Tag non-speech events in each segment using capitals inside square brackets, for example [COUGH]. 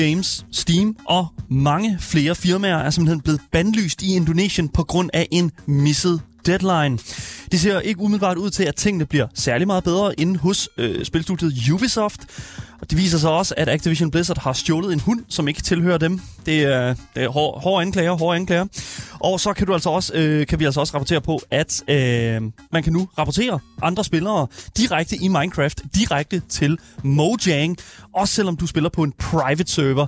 Games, Steam og mange flere firmaer er simpelthen blevet bandlyst i Indonesien på grund af en misset deadline. Det ser ikke umiddelbart ud til, at tingene bliver særlig meget bedre inde hos øh, spilstudiet Ubisoft. Og det viser sig også, at Activision Blizzard har stjålet en hund, som ikke tilhører dem. Det er, det er hår, hårde anklager, hårde anklager. Og så kan, du altså også, øh, kan vi altså også rapportere på, at øh, man kan nu rapportere andre spillere direkte i Minecraft, direkte til Mojang, også selvom du spiller på en private server.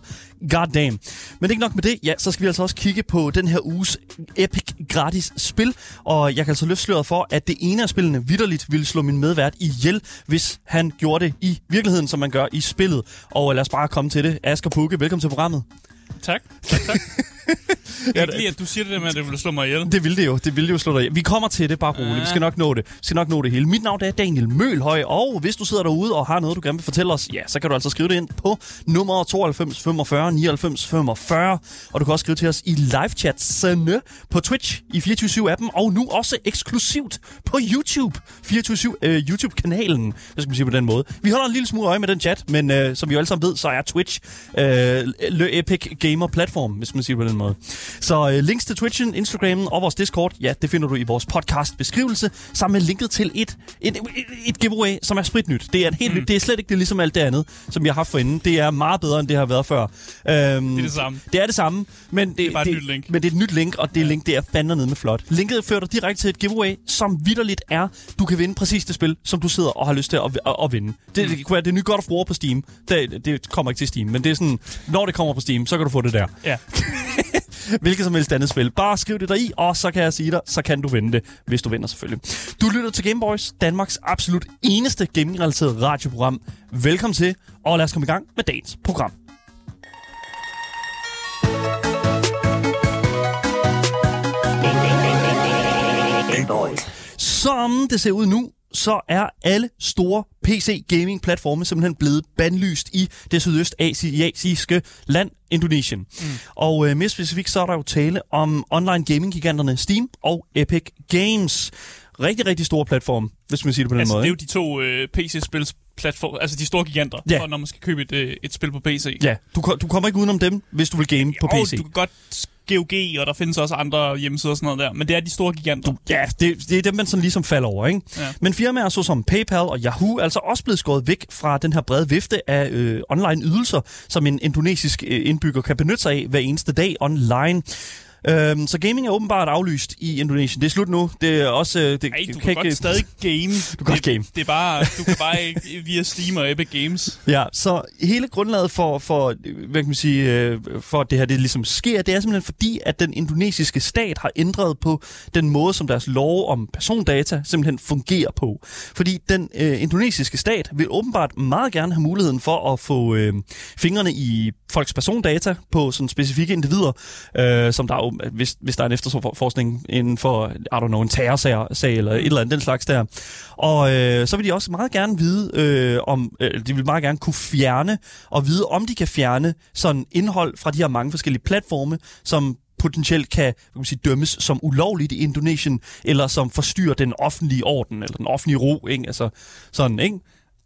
God damn. Men ikke nok med det, ja, så skal vi altså også kigge på den her uges Epic gratis spil. Og jeg kan altså løfte sløret for, at det ene af spillene vidderligt ville slå min medvært ihjel, hvis han gjorde det i virkeligheden, som man gør i spillet. Og lad os bare komme til det. Asger Pukke, velkommen til programmet. Tak. tak. Jeg kan ikke lide, at du siger det der med, at det vil slå mig ihjel. Det vil det jo. Det vil det jo slå dig. ihjel. Vi kommer til det, bare roligt. Vi skal nok nå det. Vi skal nok nå det hele. Mit navn er Daniel Mølhøj, og hvis du sidder derude og har noget, du gerne vil fortælle os, ja, så kan du altså skrive det ind på nummer 92 45 99 45. Og du kan også skrive til os i live-chatsene på Twitch i 24-7-appen, og nu også eksklusivt på YouTube. 24-7 øh, YouTube-kanalen, skal man sige på den måde. Vi holder en lille smule øje med den chat, men øh, som vi jo alle sammen ved, så er Twitch øh, Le Epic Gamer platform, hvis man siger på den måde. Så øh, links til Twitchen, Instagramen og vores Discord, ja, det finder du i vores podcast beskrivelse, sammen med linket til et, et, et, et giveaway, som er spritnyt. Det er, et helt, mm. det er slet ikke det ligesom alt det andet, som jeg har haft forinden. Det er meget bedre, end det har været før. Øhm, det er det samme. Det er det samme, men det, Det er bare et det, nyt link. Men det er et nyt link, og det ja. link, det er fandme nede med flot. Linket fører dig direkte til et giveaway, som vidderligt er, du kan vinde præcis det spil, som du sidder og har lyst til at, at, at vinde. Det, det kunne være det nye God of War på Steam. Det, det kommer ikke til Steam, men det er sådan, når det kommer på Steam, så kan du få det der. Ja. [LAUGHS] Hvilket som helst andet spil. Bare skriv det der i, og så kan jeg sige dig, så kan du vinde det, hvis du vinder selvfølgelig. Du lytter til Gameboys, Danmarks absolut eneste gaming-relateret radioprogram. Velkommen til, og lad os komme i gang med dagens program. Game Boys. Som det ser ud nu, så er alle store PC-gaming-platforme simpelthen blevet bandlyst i det sydøstasiatiske land Indonesien. Mm. Og øh, mere specifikt så er der jo tale om online gaming-giganterne Steam og Epic Games. Rigtig, rigtig store platform, hvis man siger det på den Altså, måde. det er jo de to øh, PC-spilsplatforme, altså de store giganter, Ja. for når man skal købe et, øh, et spil på PC. Ja, du, du kommer ikke udenom dem, hvis du vil game på Og PC. du kan godt GOG, og der findes også andre hjemmesider og sådan noget der, men det er de store giganter. Ja, det, det er dem, man sådan ligesom falder over, ikke? Ja. Men firmaer såsom PayPal og Yahoo er altså også blevet skåret væk fra den her brede vifte af øh, online ydelser, som en indonesisk øh, indbygger kan benytte sig af hver eneste dag online. Øhm, så gaming er åbenbart aflyst i Indonesien. Det er slut nu. Det er også... Øh, det, Ej, du kan, godt stadig game. [LAUGHS] Du kan det, game. Det er bare, du kan bare ikke via Steam og Epic Games. Ja, så hele grundlaget for, for, hvad kan man sige, øh, for at det her det ligesom sker, det er simpelthen fordi, at den indonesiske stat har ændret på den måde, som deres lov om persondata simpelthen fungerer på. Fordi den øh, indonesiske stat vil åbenbart meget gerne have muligheden for at få øh, fingrene i folks persondata på sådan specifikke individer, øh, som der jo- hvis, hvis der er en efterforskning inden for, I don't know, en terrorsag sag eller et eller andet den slags der. Og øh, så vil de også meget gerne vide, øh, om øh, de vil meget gerne kunne fjerne og vide, om de kan fjerne sådan indhold fra de her mange forskellige platforme, som potentielt kan, kan man sige, dømmes som ulovligt i Indonesien, eller som forstyrrer den offentlige orden, eller den offentlige ro, ikke? Altså, sådan, ikke?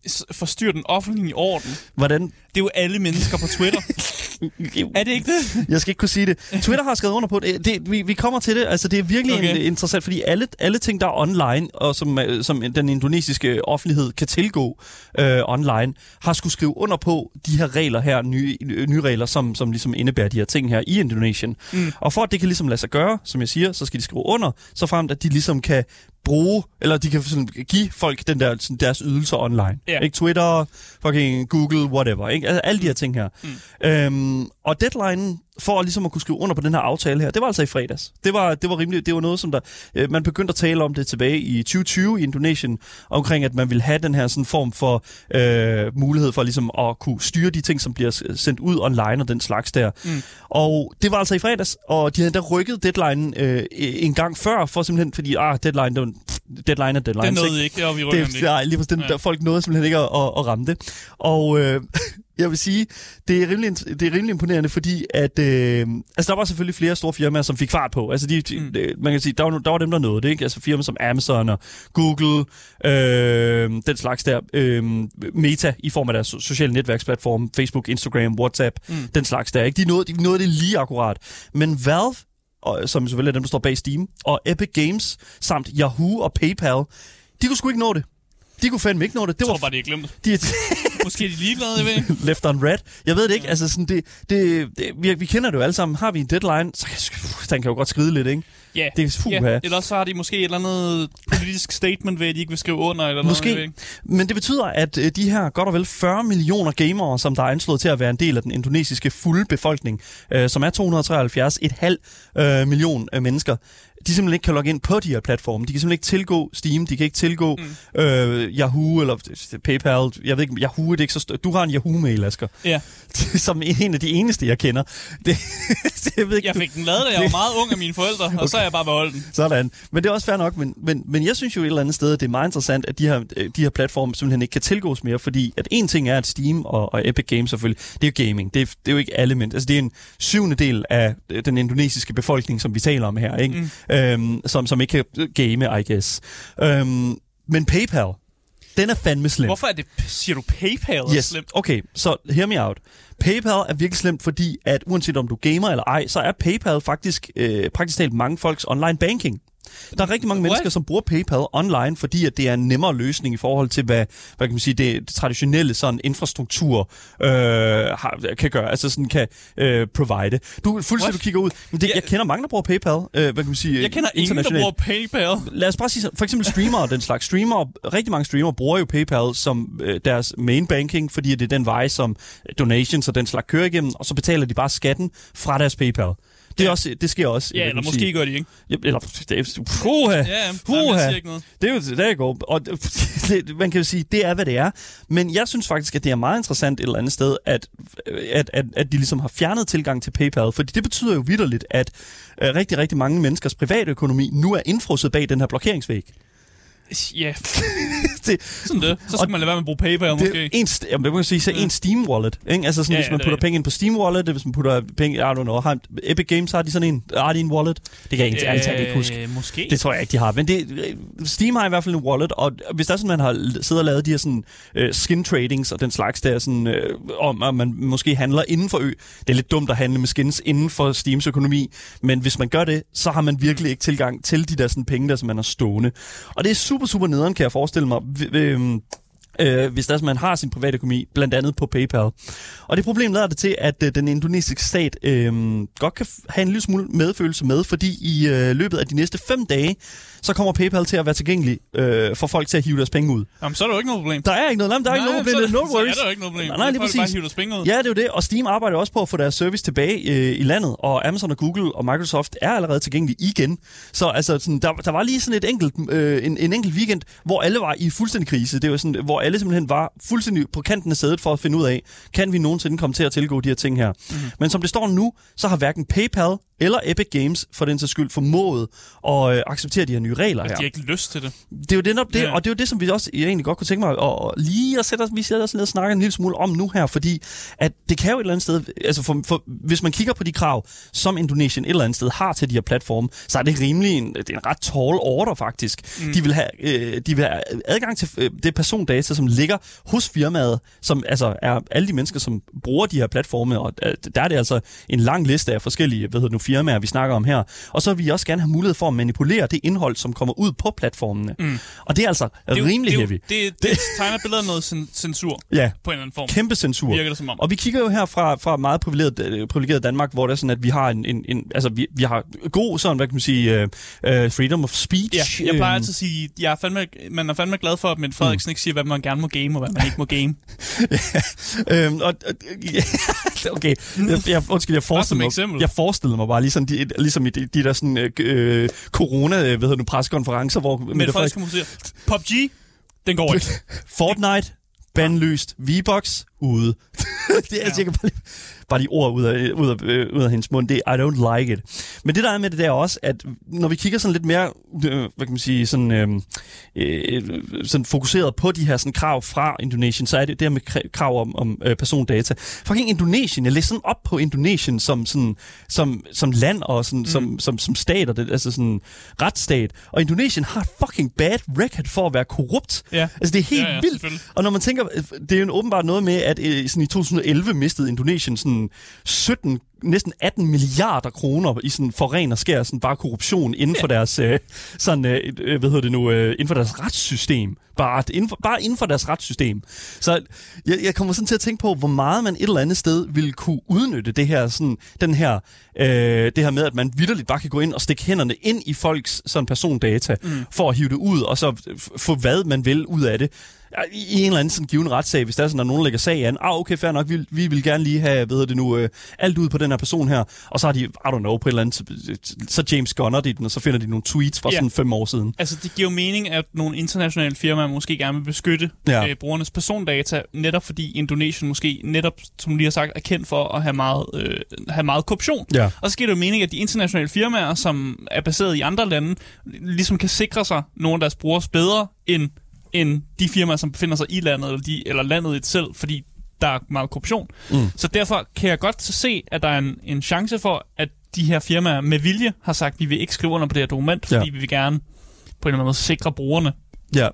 S- Forstyr den offentlige orden. Hvordan? Det er jo alle mennesker på Twitter. [LAUGHS] [LAUGHS] er det ikke det? Jeg skal ikke kunne sige det. [LAUGHS] Twitter har skrevet under på det. det vi, vi kommer til det. Altså, det er virkelig okay. En, interessant, fordi alle, alle ting, der er online, og som, øh, som den indonesiske offentlighed kan tilgå øh, online, har skulle skrive under på de her regler her, nye, nye regler, som, som ligesom indebærer de her ting her i Indonesien. Mm. Og for at det kan ligesom lade sig gøre, som jeg siger, så skal de skrive under, så frem at de ligesom kan bruge, eller de kan sådan give folk den der, sådan deres ydelser online. Ja. Ikke Twitter, fucking Google, whatever. Ikke? Altså, alle de her ting her. Mm. Øhm, og deadline for ligesom at kunne skrive under på den her aftale her, det var altså i fredags. Det var, det var rimeligt, det var noget, som der, øh, man begyndte at tale om det tilbage i 2020 i Indonesien, omkring at man ville have den her sådan form for øh, mulighed for ligesom at kunne styre de ting, som bliver sendt ud online og den slags der. Mm. Og det var altså i fredags, og de havde endda rykket deadline øh, en gang før, for simpelthen, fordi ah, deadline, pff, deadline er deadline. Det nåede ikke, det var vi det, nej, lige præcis, den, Ja. der, folk nåede simpelthen ikke at, at, at ramme det. Og øh, [LAUGHS] jeg vil sige, det er rimelig, det er rimelig imponerende, fordi at, øh, altså der var selvfølgelig flere store firmaer, som fik fart på. Altså de, de, mm. man kan sige, der var, der var dem, der nåede det, ikke? Altså firmaer som Amazon og Google, øh, den slags der, øh, Meta i form af deres sociale netværksplatform, Facebook, Instagram, WhatsApp, mm. den slags der, ikke? De nåede, de nåede det lige akkurat. Men Valve, og, som selvfølgelig er dem, der står bag Steam, og Epic Games, samt Yahoo og PayPal, de kunne sgu ikke nå det. De kunne fandme ikke nå det. Det Jeg var tror bare, de er glemt. de, [LAUGHS] Måske er de ligeglade, jeg ved [LAUGHS] left on red. Jeg ved det ikke. Altså sådan, det, det, det, vi, vi kender det jo alle sammen. Har vi en deadline, så kan, den kan jo godt skride lidt, ikke? Ja. Det er fuha. ja. Eller så har de måske et eller andet politisk statement ved, at de ikke vil skrive under. Eller Noget, Måske. ikke. Men det betyder, at øh, de her godt og vel 40 millioner gamere, som der er anslået til at være en del af den indonesiske fulde befolkning, øh, som er 273, et halv øh, million øh, mennesker, de simpelthen ikke kan logge ind på de her platforme. De kan simpelthen ikke tilgå Steam, de kan ikke tilgå mm. øh, Yahoo eller PayPal. Jeg ved ikke, Yahoo er det ikke så stort. Du har en Yahoo-mail, Asger, Ja. [LAUGHS] som en af de eneste, jeg kender. [LAUGHS] Det, jeg ved ikke, Jeg fik den lavet, da jeg var meget ung af mine forældre, og så er jeg bare beholdt den. Sådan. Men det er også fair nok, men, men, men jeg synes jo et eller andet sted, at det er meget interessant, at de her, øh, de her platforme simpelthen ikke kan tilgås mere, fordi at en ting er, at Steam og, og Epic Games selvfølgelig, det er jo gaming. Det er, det er jo ikke alle mennesker. Altså det er en syvende del af øh, den indonesiske befolkning, som vi taler om her, ikke? Mm. Øhm, som, som ikke kan game, I guess. Øhm, men PayPal, den er fandme slem. Hvorfor er det, siger du PayPal er Yes. slemt? Okay, så hear me out. PayPal er virkelig slemt, fordi at uanset om du gamer eller ej, så er PayPal faktisk øh, praktisk talt mange folks online banking. Der er rigtig mange What? mennesker, som bruger PayPal online, fordi at det er en nemmere løsning i forhold til, hvad, hvad kan man sige, det traditionelle sådan infrastruktur øh, har, kan gøre, altså sådan kan øh, provide. Du fuldstændig What? du kigger ud, men det, Ja. jeg kender mange, der bruger PayPal, øh, hvad kan man sige, Jeg kender ingen, der bruger PayPal. Lad os bare sige, for eksempel streamere den slags. Streamere, rigtig mange streamere bruger jo PayPal som øh, deres main banking, fordi det er den vej, som donations og den slags kører igennem, og så betaler de bare skatten fra deres PayPal. Det, er Ja. også, det sker også. Ja, eller måske sige. gør de ikke. Ja, eller, det er, puha, Ja, puha. Det er jo det, der går. Og [LAUGHS] det, man kan jo sige, det er, hvad det er. Men jeg synes faktisk, at det er meget interessant et eller andet sted, at, at, at, at de ligesom har fjernet tilgang til PayPal. Fordi det betyder jo vidderligt, at øh, rigtig, rigtig mange menneskers private økonomi nu er indfrosset bag den her blokeringsvæg. Ja, [LAUGHS] det, sådan det. Så skal man lade være med at bruge PayPal det måske. en, jamen, det kan man sige, så en Steam Wallet. Ikke? Altså sådan, Ja, hvis ja, man er putter penge ind på Steam Wallet, hvis man putter penge, I don't know, har, Epic Games har de sådan en, har de en wallet? Det kan jeg ikke, talt ikke huske. Øh, Måske. Det tror jeg ikke, de har. Men det, Steam har i hvert fald en wallet, og hvis der er sådan, man har siddet og lavet de her sådan, uh, skin tradings og den slags der, sådan, uh, om at man måske handler inden for ø. Det er lidt dumt at handle med skins inden for Steams økonomi, men hvis man gør det, så har man virkelig ikke tilgang til de der sådan, penge, der som man har stående. Og det er super, super nederen, kan jeg forestille mig. V- øhm, øh, hvis der, man har sin private økonomi, blandt andet på PayPal. Og det problem lader det til, at øh, den indonesiske stat øh, godt kan f- have en lille smule medfølelse med, fordi i øh, løbet af de næste fem dage, så kommer PayPal til at være tilgængelig øh, for folk til at hive deres penge ud. Jamen, så er der jo ikke noget problem. Der er ikke noget, der er ikke noget problem, så, no så worries. er der jo ikke noget problem. Nej, nej, lige Folk bare præcis. hiver deres penge ud. Ja, det er jo det. Og Steam arbejder også på at få deres service tilbage øh, i landet, og Amazon og Google og Microsoft er allerede tilgængelige igen. Så altså, sådan, der, der var lige sådan et enkelt, øh, en, en enkelt weekend, hvor alle var i fuldstændig krise. Det var sådan, hvor alle simpelthen var fuldstændig på kanten af sædet for at finde ud af, kan vi nogensinde komme til at tilgå de her ting her. Mm. Men som det står nu, så har hverken PayPal eller Epic Games for den sags skyld formået at øh, acceptere de her nye regler her. De har ikke lyst til det. Det er jo det, det Ja. og det er jo det, som vi også egentlig godt kunne tænke mig at, at lige at sætte os, vi sætter os ned og snakker en lille smule om nu her, fordi at det kan jo et eller andet sted, altså for, for, hvis man kigger på de krav, som Indonesien et eller andet sted har til de her platforme, så er det rimelig en, det er en ret tall order faktisk. Mm. De, vil have, øh, de vil have adgang til øh, det persondata, som ligger hos firmaet, som altså er alle de mennesker, som bruger de her platforme, og øh, der er det altså en lang liste af forskellige hvad hedder nu, firmaer, vi snakker om her. Og så vil vi også gerne have mulighed for at manipulere det indhold, som kommer ud på platformene. Mm. Og det er altså Det er jo- rimelig det, er jo- heavy. Det, det tegner billedet af noget cen- censur Ja, på en eller anden form. kæmpe censur. Virker det som om. Og vi kigger jo her fra, fra meget privilegeret, øh, privilegeret Danmark, hvor det er sådan, at vi har en, en, en altså vi, vi har god sådan, hvad kan man sige, uh, uh, freedom of speech. Ja, jeg plejer altid at sige, jeg er fandme, man er fandme glad for, at Mette Frederiksen ikke siger, hvad man gerne må game, og hvad man ikke må game. [LAUGHS] øhm, og, og, ja, [LAUGHS] okay, jeg, jeg, undskyld, jeg som forestiller, mig, jeg forestiller mig bare lige sådan, de, ligesom i de, de der sådan, øh, øh, corona, øh, hvad hedder nu, pressekonferencer, hvor Mette Frederiksen må sige, PUBG, den går ikke. [LAUGHS] Fortnite, bandlyst, V-Box, ude. [LAUGHS] det er ja. sikkert bare, bare de ord ud af, ud, af, øh, ud af hendes mund. Det er, I don't like it. Men det der er med det der også, at når vi kigger sådan lidt mere, øh, hvad kan man sige, sådan, øh, øh, sådan fokuseret på de her sådan krav fra Indonesien, så er det det her med krav om, om øh, persondata. Fucking Indonesien, jeg læste sådan op på Indonesien som, sådan, som, som land og sådan, mm. som, som, som stat, og det, altså sådan retsstat. Og Indonesien har et fucking bad record for at være korrupt. Ja. Altså det er helt Ja, ja, vildt. Og når man tænker, det er jo åbenbart noget med, at øh, sådan i 2011 mistede Indonesien sådan 17 næsten 18 milliarder kroner i sådan for ren og skær sådan bare korruption inden for deres øh, sådan øh, øh, hvad hedder det nu øh, inden for deres retssystem. Bare inden for, bare inden for deres retssystem. Så jeg, jeg kommer sådan til at tænke på hvor meget man et eller andet sted ville kunne udnytte det her sådan den her øh, det her med at man vidderligt bare kan gå ind og stikke hænderne ind i folks sådan persondata mm. for at hive det ud og så få hvad man vil ud af det i en eller anden sådan given retssag, hvis der er sådan, at nogen lægger sag an, ah, okay, fair nok, vi, vi vil gerne lige have, ved det nu, øh, alt ud på den her person her, og så har de, I don't know, på et eller andet, så James Gunner de den, og så finder de nogle tweets fra Ja. sådan fem år siden. Altså, det giver jo mening, at nogle internationale firmaer måske gerne vil beskytte Ja. øh, brugernes persondata, netop fordi Indonesien måske netop, som lige har sagt, er kendt for at have meget, øh, have meget korruption. Ja. Og så giver det jo mening, at de internationale firmaer, som er baseret i andre lande, ligesom kan sikre sig nogle af deres brugere bedre end, end de firmaer, som befinder sig i landet, eller, de, eller landet i selv, fordi der er meget korruption. Mm. Så derfor kan jeg godt se, at der er en, en chance for, at de her firmaer med vilje har sagt, at vi vil ikke skrive under på det her dokument, fordi ja. vi vil gerne på en eller anden måde sikre brugerne. Ja.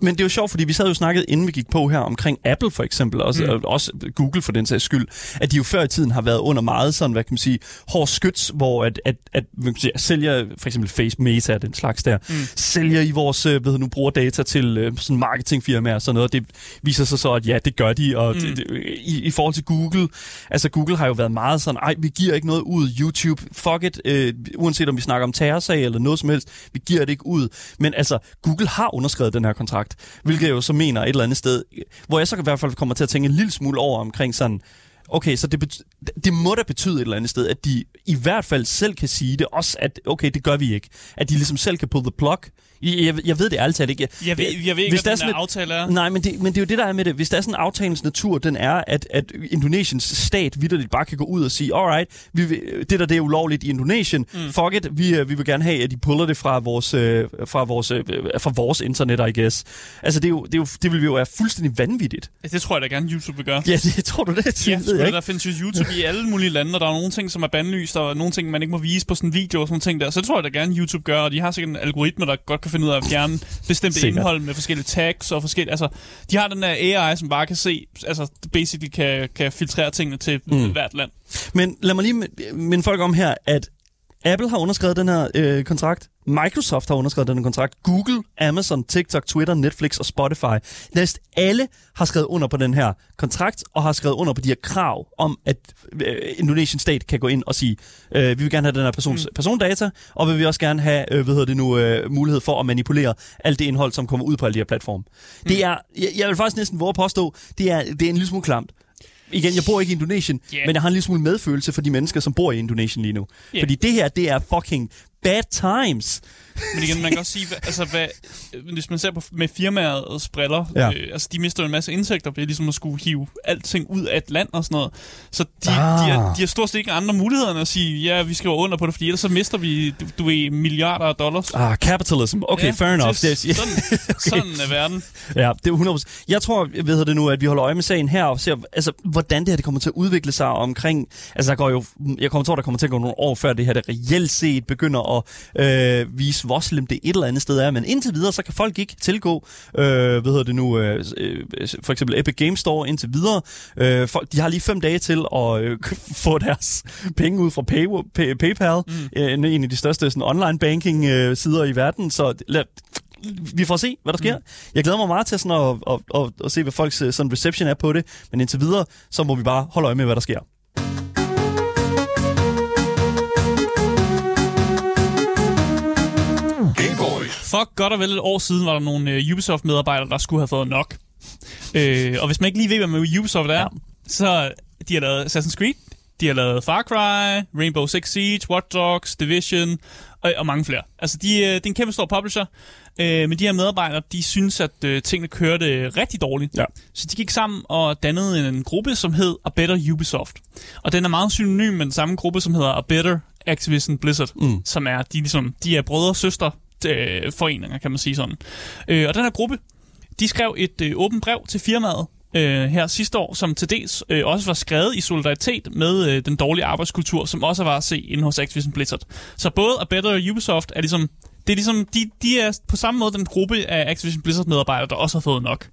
Men det er jo sjovt, fordi vi sad jo snakket, inden vi gik på her, omkring Apple for eksempel, også, mm. Og også Google for den sags skyld, at de jo før i tiden har været under meget sådan, hvad kan man sige, hård skyts, hvor at, at, at hvad kan man sige, sælger for eksempel Face Meta og den slags der, mm. sælger i vores, øh, hedder nu, bruger data til øh, sådan marketingfirmaer og sådan noget, og det viser sig så, at ja, det gør de, og mm. det, det, i, i forhold til Google, altså Google har jo været meget sådan, ej, vi giver ikke noget ud, YouTube, fuck it, øh, uanset om vi snakker om terrorsag eller noget som helst, vi giver det ikke ud, men altså, Google har underskrevet den her kontrakt, hvilket jeg jo så mener et eller andet sted, hvor jeg så i hvert fald kommer til at tænke en lille smule over omkring sådan, okay, så det, bet- det må da betyde et eller andet sted, at de i hvert fald selv kan sige det, også at, okay, det gør vi ikke. At de ligesom selv kan pull the plug. Jeg, jeg, jeg ved det ærligt talt ikke. Jeg ved, jeg ved ikke, Hvis hvad der er den et- aftale er. Nej, men det, men det er jo det, der er med det. Hvis der er sådan en aftalens natur, den er, at, at Indonesiens stat vidderligt bare kan gå ud og sige, alright, vi vil, det der det er ulovligt i Indonesien, mm. fuck it, vi, øh, vi vil gerne have, at de puller det fra vores, øh, fra vores, øh, fra vores internet, I guess. Altså, det, er jo, det, er jo, det vil jo være fuldstændig vanvittigt. Det tror jeg da gerne, YouTube vil gøre. Ja, det [LAUGHS] tror du det? Ja, ved jeg ikke. der findes jo YouTube i alle mulige lande, og der er nogle ting, som er bandlyst, og nogle ting, man ikke må vise på sådan en video og sådan ting der. Så det tror jeg da gerne, YouTube gør, og de har sikkert en algoritme, der godt kan finde ud af at fjerne bestemte Sikkert. indhold med forskellige tags og forskellige... Altså, de har den der AI, som bare kan se, altså basically kan, kan filtrere tingene til mm. hvert land. Men lad mig lige mi- minde folk om her, at Apple har underskrevet den her øh, kontrakt. Microsoft har underskrevet den her kontrakt. Google, Amazon, TikTok, Twitter, Netflix og Spotify. Næsten alle har skrevet under på den her kontrakt, og har skrevet under på de her krav om, at øh, Indonesian State kan gå ind og sige, øh, vi vil gerne have den her persons, mm. persondata, og vi vil også gerne have, øh, hvad hedder det nu, øh, mulighed for at manipulere alt det indhold, som kommer ud på alle de her platforme. Mm. Det er, jeg, jeg vil faktisk næsten våge at påstå, det er, det er en lille smule klamt. Igen, jeg bor ikke i Indonesien, yeah. men jeg har en lille smule medfølelse for de mennesker, som bor i Indonesien lige nu. Ja. Fordi det her, det er fucking bad times. Men igen, man kan også sige, hvad, altså, hvad, hvis man ser på med firmaets briller, Ja. øh, altså de mister jo en masse indtægter ved ligesom at skulle hive alting ud af et land og sådan noget. Så de, Ah. de, er, de har stort set ikke andre muligheder end at sige, ja, vi skriver under på det, fordi ellers så mister vi, du, du ved, milliarder af dollars. Ah, capitalism. Okay, ja, fair enough. Det, Det, sådan, [LAUGHS] sådan er verden. ja, det er 100%. Jeg tror, jeg ved det nu, at vi holder øje med sagen her og ser, altså, hvordan det her det kommer til at udvikle sig omkring... Altså, der går jo, jeg kommer til, at der kommer til at gå nogle år før det her, det reelt set begynder at øh, vise, hvor slemt det et eller andet sted er. Men indtil videre, så kan folk ikke tilgå, øh, hvad hedder det nu, øh, øh, for eksempel Epic Games Store indtil videre. Øh, folk, de har lige fem dage til at øh, [LAUGHS] få deres penge ud fra pay, pay, PayPal, mm. øh, en af de største sådan, online banking øh, sider i verden. Så lad, vi får se, hvad der sker. Mm. Jeg glæder mig meget til sådan at, at, at, at se, hvad folks øh, sådan reception er på det. Men indtil videre, så må vi bare holde øje med, hvad der sker. Fuck, godt og vel et år siden var der nogle uh, Ubisoft-medarbejdere, der skulle have fået nok. [LAUGHS] Øh, og hvis man ikke lige ved, hvad med Ubisoft er, Ja. så de har lavet Assassin's Creed, de har lavet Far Cry, Rainbow Six Siege, Watch Dogs, Division og, og mange flere. Altså, de, øh, det er en kæmpe stor publisher. Øh, men de her medarbejdere, de synes, at øh, tingene kørte rigtig dårligt. Ja. Så de gik sammen og dannede en gruppe, som hed A Better Ubisoft. Og den er meget synonym med den samme gruppe, som hedder A Better Activision Blizzard, mm. som er, de, ligesom, de er brødre og søstre øh, foreninger, kan man sige sådan. Øh, og den her gruppe, de skrev et øh, åbent brev til firmaet, øh, her sidste år, som til dels øh, også var skrevet i solidaritet med øh, den dårlige arbejdskultur, som også var at se inde hos Activision Blizzard. Så både A Better og Ubisoft er ligesom, det er ligesom, de, de er på samme måde den gruppe af Activision Blizzard medarbejdere, der også har fået nok.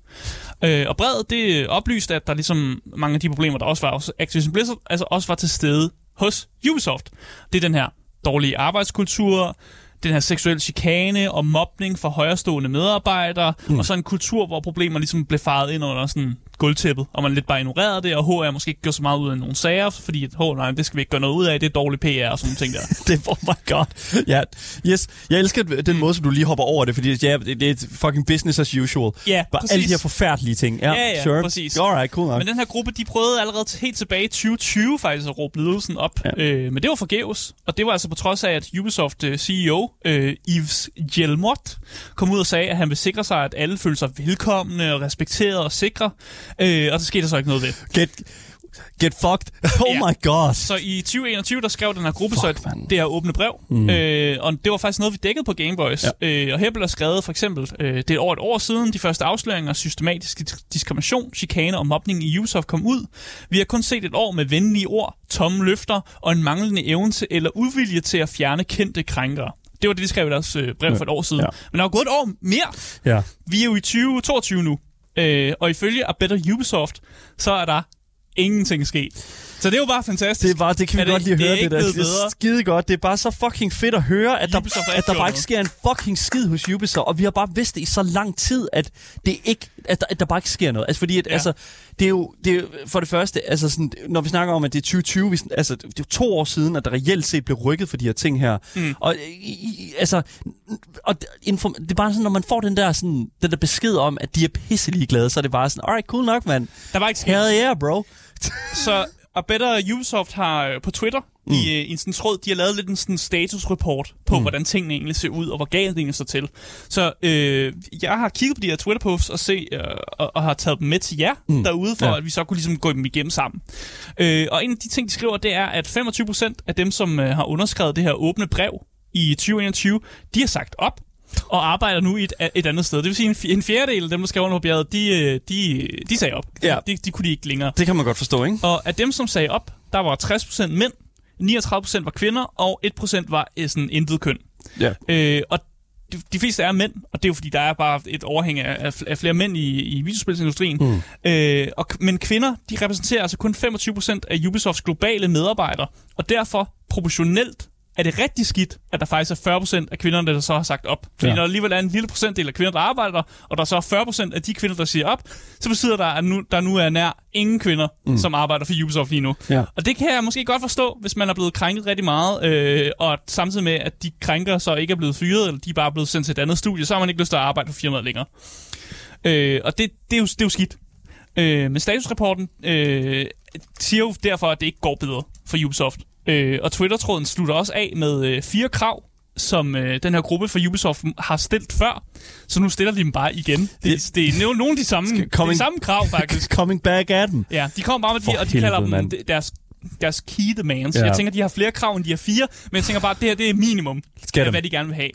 Øh, og brevet, det oplyste, at der ligesom mange af de problemer, der også var hos Activision Blizzard, altså også var til stede hos Ubisoft. Det er den her dårlige arbejdskultur, den her seksuel chikane og mobning for højrestående medarbejdere, mm. og så en kultur, hvor problemer ligesom blev faret ind under sådan gulvtæppet, og man lidt bare ignorerede det, og HR måske ikke gjorde så meget ud af nogle sager, fordi at, oh, nej, det skal vi ikke gøre noget ud af, det er dårlig PR og sådan ting der. [LAUGHS] det oh my god. Ja, yes. Jeg elsker den måde, som du lige hopper over det, fordi ja, det, det er fucking business as usual. Ja, Bare præcis. alle de her forfærdelige ting. Ja, Ja, ja, sure. præcis. Alright, cool nok. Men den her gruppe, de prøvede allerede helt tilbage i 2020 faktisk at råbe ledelsen op. Ja. Øh, men det var forgæves. Og det var altså på trods af, at Ubisoft øh, CEO øh, Yves Guillemot kom ud og sagde, at han vil sikre sig, at alle føler sig velkomne og respekteret og sikre. Øh, og så skete der så ikke noget ved. Get, get fucked. [LAUGHS] Oh Ja. my god. Så i 2021, der skrev den her gruppe Fuck, så et, det her åbne brev. Mm. Øh, og det var faktisk noget, vi dækkede på Gameboys. Ja. Øh, og her blev der skrevet for eksempel, øh, det er over et år siden, de første afsløringer af systematisk dis- diskrimination, chikane og mobning i Ubisoft kom ud. Vi har kun set et år med venlige ord, tomme løfter og en manglende evne til eller uvilje til at fjerne kendte krænkere. Det var det, de skrev i deres øh, brev for et år siden. Ja. Men der er gået et år mere. Ja. Vi er jo i 2022 nu. Øh, og ifølge A Better Ubisoft, så er der ingenting sket. Så det er jo bare fantastisk. Det er bare, det kan vi Er det- godt lige det høre, det der. Det er skide godt. Det er bare så fucking fedt at høre, at der, Ubisoft at der bare ikke sker en fucking skid hos Ubisoft. Og vi har bare vidst det i så lang tid, at det ikke, at der, at der bare ikke sker noget. Altså fordi, at, Ja. altså, det er jo, det er for det første, altså sådan, når vi snakker om, at det er 2020, vi, altså, det er jo to år siden, at der reelt set blev rykket for de her ting her. Mm. Og, i, altså, og det- inform, det er bare sådan, når man får den der, sådan, den der besked om, at de er pisselig glade, så er det bare sådan, alright, cool nok, mand. Der var ikke sket. Hell yeah, bro. Så [LAUGHS] A Better Ubisoft har øh, på Twitter mm. i, øh, i en sådan tråd, de har lavet lidt en sådan status-report på, mm. hvordan tingene egentlig ser ud, og hvor galt det egentlig står til. Så øh, jeg har kigget på de her Twitter-posts og, se, øh, og, og har taget dem med til jer mm. derude, for ja. at vi så kunne ligesom gå dem igennem sammen. Øh, og en af de ting, de skriver, det er, at 25% af dem, som øh, har underskrevet det her åbne brev i 2021, de har sagt op og arbejder nu i et, et andet sted. Det vil sige, en, en fjerdedel af dem, der skrev under på bjerget, de, øh, de, de sagde op. Ja. De, de kunne de ikke længere. Det kan man godt forstå, ikke? Og af dem, som sagde op, der var 60% mænd, 39% var kvinder, og 1% var øh, sådan intet køn. Ja. Øh, og de, de fleste er mænd, og det er jo fordi, der er bare et overhæng af, af, af flere mænd i, i videospilsindustrien. Mm. Øh, og, men kvinder, de repræsenterer altså kun 25% af Ubisofts globale medarbejdere, og derfor proportionelt er det rigtig skidt, at der faktisk er 40% af kvinderne, der så har sagt op. Fordi Ja. når der alligevel er en lille procentdel af kvinder, der arbejder der, og der er så 40% af de kvinder, der siger op, så betyder der, at nu, der nu er nær ingen kvinder, mm. som arbejder for Ubisoft lige nu. Ja. Og det kan jeg måske godt forstå, hvis man er blevet krænket rigtig meget, øh, og samtidig med, at de krænker så ikke er blevet fyret, eller de er bare blevet sendt til et andet studie, så har man ikke lyst til at arbejde for firmaet længere. Øh, og det, det, er jo, det er jo skidt. Øh, men statusrapporten øh, siger jo derfor, at det ikke går bedre for Ubisoft. Øh, og Twitter-tråden slutter også af med øh, fire krav, som øh, den her gruppe for Ubisoft har stillet før. Så nu stiller de dem bare igen. Det, det, det er jo nogle af de samme, det er coming- de samme krav, faktisk. [LAUGHS] Coming back at them. Ja, de kommer bare med For de, og de helvede, kalder dem mand. de- deres, deres key demands. Ja. Jeg tænker, de har flere krav, end de har fire, men jeg tænker bare, at det her det er minimum af, them. hvad de gerne vil have.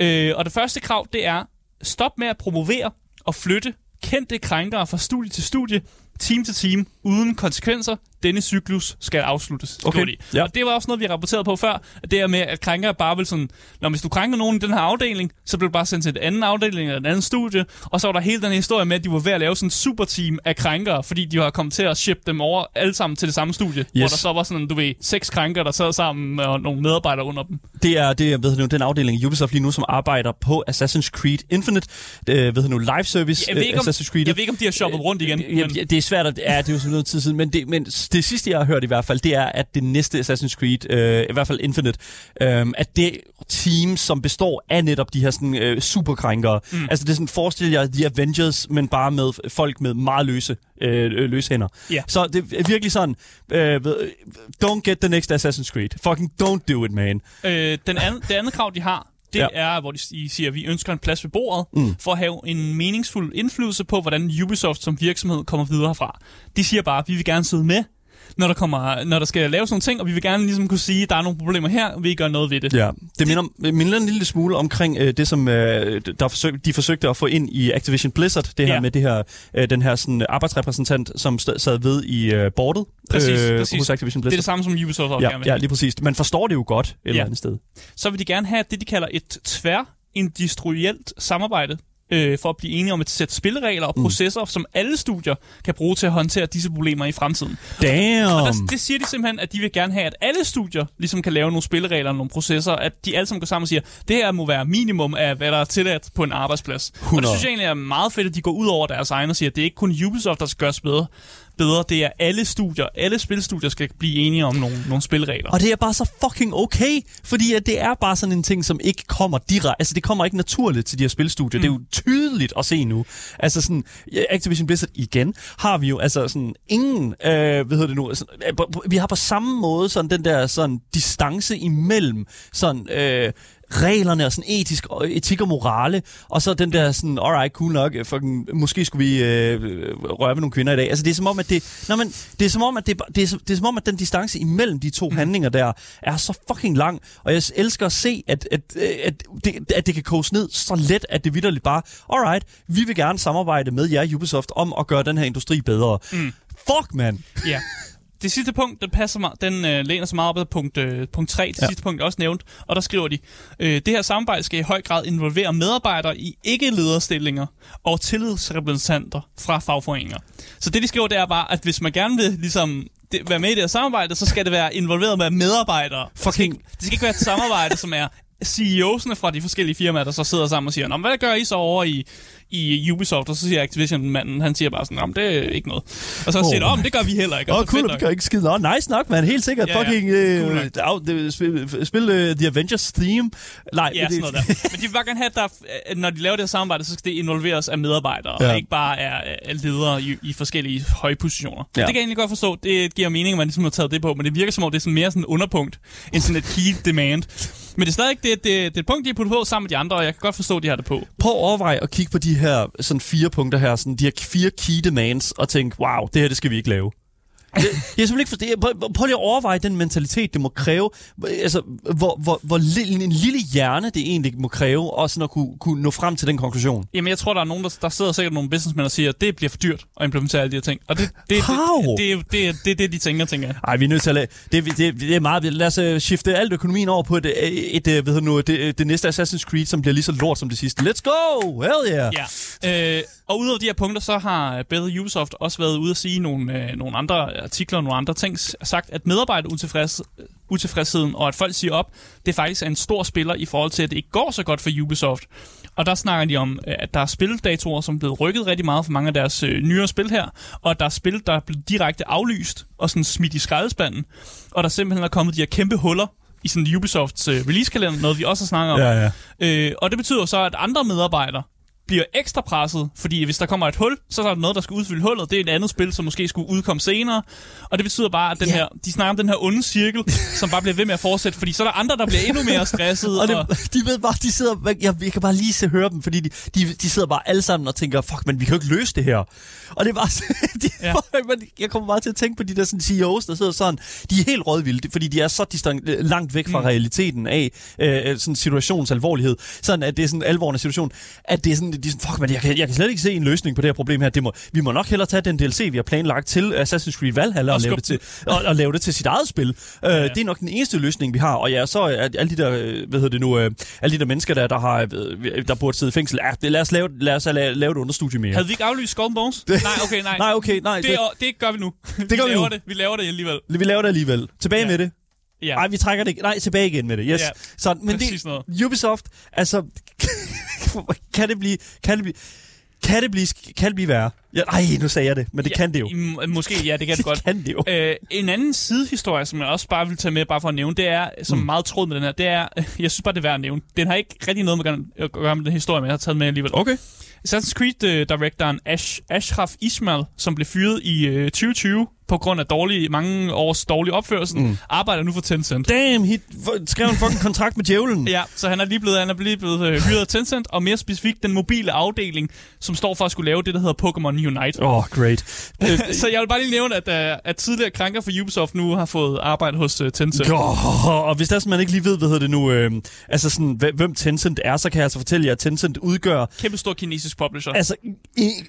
Ja. Øh, og det første krav, det er, stop med at promovere og flytte kendte krænkere fra studie til studie, team til team, uden konsekvenser. Denne cyklus skal afsluttes. Okay, de. ja. Og det var også noget, vi har rapporteret på før, at det er med, at krænkere bare vil sådan, når hvis du krænker nogen i den her afdeling, så bliver du bare sendt til en anden afdeling eller et andet studie, og så var der hele den her historie med, at de var ved at lave sådan en superteam af krænkere, fordi de var kommet til at ship dem over alle sammen til det samme studie, yes. hvor der så var sådan, du ved, seks krænkere, der sad sammen og nogle medarbejdere under dem. Det er, det er hedder det nu, den afdeling i Ubisoft lige nu, som arbejder på Assassin's Creed Infinite. Øh, det nu, live service Jeg ved, ikke, om, øh, Assassin's Creed. jeg ved ikke, om de har shoppet rundt igen. Ja, men- det er svært at... Ja, det er jo sådan noget tid siden. Men det, men det sidste, jeg har hørt i hvert fald, det er, at det næste Assassin's Creed, øh, i hvert fald Infinite, øh, at det team, som består af netop de her sådan, øh, superkrænkere. Mm. Altså det er sådan, forestil jer The Avengers, men bare med folk med meget løse, øh, løse hænder. Ja. Så det er virkelig sådan, øh, don't get the next Assassin's Creed. Fucking don't do it, man. Øh, den anden, det andet krav, de har, det Ja. er, hvor de siger, at vi ønsker en plads ved bordet, mm. for at have en meningsfuld indflydelse på, hvordan Ubisoft som virksomhed kommer videre herfra. De siger bare, at vi vil gerne sidde med, når der, kommer, når der skal laves nogle ting, og vi vil gerne ligesom kunne sige, at der er nogle problemer her, og vi gør noget ved det. Ja, det minder, minder en lille smule omkring øh, det, som øh, der forsøg, de forsøgte at få ind i Activision Blizzard. Det her Ja. med det her, øh, den her sådan, arbejdsrepræsentant, som st- sad ved i øh, bordet Præcis, præcis. hos Activision Det er Blizzard. det samme, som Ubisoft også gerne ja, vil. ja, lige præcis. Man forstår det jo godt et eller Ja. andet sted. Så vil de gerne have det, de kalder et tværindustrielt samarbejde, øh, for at blive enige om et sæt spilleregler og processer, mm. som alle studier kan bruge til at håndtere disse problemer i fremtiden. Damn! Og der, det siger de simpelthen, at de vil gerne have, at alle studier ligesom kan lave nogle spilleregler og nogle processer, at de alle sammen går sammen og siger, det her må være minimum af, hvad der er tilladt på en arbejdsplads. Og 100. det synes jeg egentlig er meget fedt, at de går ud over deres egen og siger, at det er ikke kun Ubisoft, der skal gøres bedre. Bedre. Det er alle studier, alle spilstudier skal blive enige om nogle, nogle spilregler. Og det er bare så fucking okay, fordi at det er bare sådan en ting, som ikke kommer direkte, altså det kommer ikke naturligt til de her spilstudier. Mm. Det er jo tydeligt at se nu. Altså sådan, Activision Blizzard igen, har vi jo altså sådan ingen, øh, hvad hedder det nu, sådan, øh, vi har på samme måde sådan den der sådan distance imellem sådan, øh, reglerne og sådan etisk og etik og morale, og så den der sådan, alright, cool nok, fucking, måske skulle vi øh, røre ved nogle kvinder i dag. Altså det er som om, at det, nå, men, det er som om, at det, det, er, det er som om, at den distance imellem de to mm. handlinger der er så fucking lang, og jeg elsker at se, at, at, øh, at, det, at det kan koges ned så let, at det vidderligt bare, alright, vi vil gerne samarbejde med jer Ubisoft om at gøre den her industri bedre. Mm. Fuck, man! Ja. [LAUGHS] Det sidste punkt, den, passer mig, den øh, læner sig meget op ad punkt, øh, punkt 3, det Ja. sidste punkt er også nævnt, og der skriver de, øh, det her samarbejde skal i høj grad involvere medarbejdere i ikke-lederstillinger og tillidsrepræsentanter fra fagforeninger. Så det de skriver, det er bare, at hvis man gerne vil ligesom, det, være med i det her samarbejde, så skal det være involveret med medarbejdere. Det skal, Fucking- ikke, det skal ikke være et samarbejde, som er CEO'sne fra de forskellige firmaer, der så sidder sammen og siger, Nå, hvad gør I så over i, i Ubisoft? Og så siger Activision-manden, han siger bare sådan, men det er ikke noget. Og så oh. siger men det gør vi heller ikke. Åh, oh, cool, nok. kan ikke skide. Nå, nice nok, man. Helt sikkert. Ja, ja. fucking Cool øh, spil, spil uh, The Avengers theme. Nej, Ja, sådan noget der. Men de vil bare gerne have, at, der, at når de laver det her samarbejde, så skal det involveres af medarbejdere, Ja. og ikke bare af, ledere i, i forskellige høje positioner. Ja. Det kan jeg egentlig godt forstå. Det giver mening, at man ligesom har taget det på, men det virker som om, det er sådan mere sådan en underpunkt, end sådan et key demand. Men det er stadig det, det, det er et punkt, de har puttet på sammen med de andre, og jeg kan godt forstå, at de har det på. Prøv at overveje at kigge på de her sådan fire punkter her, sådan de her fire key demands, og tænke, wow, det her, det skal vi ikke lave. Jeg er simpelthen ikke forstå. Prøv, prøv lige at overveje den mentalitet, det må kræve. Altså, hvor, hvor, hvor lille, en lille hjerne det egentlig må kræve, og sådan at kunne, kunne nå frem til den konklusion. Jamen, jeg tror, der er nogen, der, der sidder sikkert nogle businessmænd og siger, at det bliver for dyrt at implementere alle de her ting. Og det, det, det, det, det, det, det er det, de tænker, tænker jeg. Ej, vi er nødt til at lade, det, det, det er meget, lad os uh, skifte alt økonomien over på et, et, et hvad hedder nu, det, det næste Assassin's Creed, som bliver lige så lort som det sidste. Let's go! Hell yeah! Ja. Øh, og udover de her punkter, så har Bethel Ubisoft også været ude at sige nogle, øh, nogle andre artikler og nogle andre ting, sagt, at medarbejderutilfreds, utilfredsheden og at folk siger op, det faktisk er en stor spiller i forhold til, at det ikke går så godt for Ubisoft. Og der snakker de om, øh, at der er spildatorer, som er blevet rykket rigtig meget for mange af deres øh, nyere spil her, og at der er spil, der er blevet direkte aflyst og sådan smidt i skraldespanden, og der simpelthen er kommet de her kæmpe huller i sådan Ubisofts øh, release-kalender, noget vi også har snakket om. Ja, ja. Øh, og det betyder så, at andre medarbejdere bliver ekstra presset, fordi hvis der kommer et hul, så er der noget, der skal udfylde hullet. Det er et andet spil, som måske skulle udkomme senere. Og det betyder bare, at den Ja. her, de snakker om den her onde cirkel, [LAUGHS] som bare bliver ved med at fortsætte, fordi så er der andre, der bliver endnu mere stresset. Og [LAUGHS] og, det, de ved bare, de sidder, jeg, jeg kan bare lige se høre dem, fordi de, de, de sidder bare alle sammen og tænker, fuck, men vi kan jo ikke løse det her. Og det er bare, [LAUGHS] de, ja. Jeg kommer bare til at tænke på de der sådan, CEOs, der sidder sådan, de er helt rådvilde, fordi de er så distan- langt væk fra mm. realiteten af øh, sådan situationens alvorlighed, sådan at det er sådan en alvorlig situation, at det er sådan, de er sådan fuck, men jeg kan, jeg kan slet ikke se en løsning på det her problem her. Det må, vi må nok hellere tage den DLC, vi har planlagt til Assassin's Creed Valhalla og, Og lave det til, og, og lave det til sit eget spil. Øh, Ja. Det er nok den eneste løsning, vi har. Og ja, så er alle de der, øh, hvad hedder det nu, øh, alle de der mennesker, der, der, har, der burde sidde i fængsel, det- lad os lave, lad os lave, lave et understudie mere. havde vi ikke aflyst Skull Bones? Nej, okay, nej. [LAUGHS] Nej, okay, nej. det, Det, det gør vi nu. Det gør vi laver nu. Det. Vi laver det alligevel. vi laver det alligevel. Tilbage Ja. med det. Ja. Nej, vi trækker det ikke. Nej, tilbage igen med det. Yes. Ja, Så, men præcis det, noget. Ubisoft, altså, kan det blive, kan det blive, kan det blive, kan det blive værre? Ja, ej, nu sagde jeg det, men det ja, kan det jo. Måske, ja, det kan det [LAUGHS] godt. Det kan det jo. Øh, en anden sidehistorie, som jeg også bare vil tage med, bare for at nævne, det er, som mm. meget tråd med den her, det er, [LAUGHS] jeg synes bare, det er værd at nævne. Den har ikke rigtig noget med at gøre med den historie, men jeg har taget med alligevel. Okay. Assassin's Creed-directoren Ash, Ashraf Ismail, som blev fyret i øh, 2020 på grund af dårlige, mange års dårlig opførsel, mm. arbejder nu for Tencent. Damn, he skrev en fucking kontrakt med djævlen. Ja, så han er lige blevet, han er lige blevet øh, hyret af Tencent, og mere specifikt den mobile afdeling, som står for at skulle lave det, der hedder Pokémon Unite. Åh, oh, great. så jeg vil bare lige nævne, at, uh, at tidligere krænker for Ubisoft nu har fået arbejde hos uh, Tencent. Oh, og hvis der er sådan, man ikke lige ved, hvad hedder det nu, øh, altså sådan, hv- hvem Tencent er, så kan jeg altså fortælle jer, at Tencent udgør, Kæmpe stor kinesisk publisher. altså,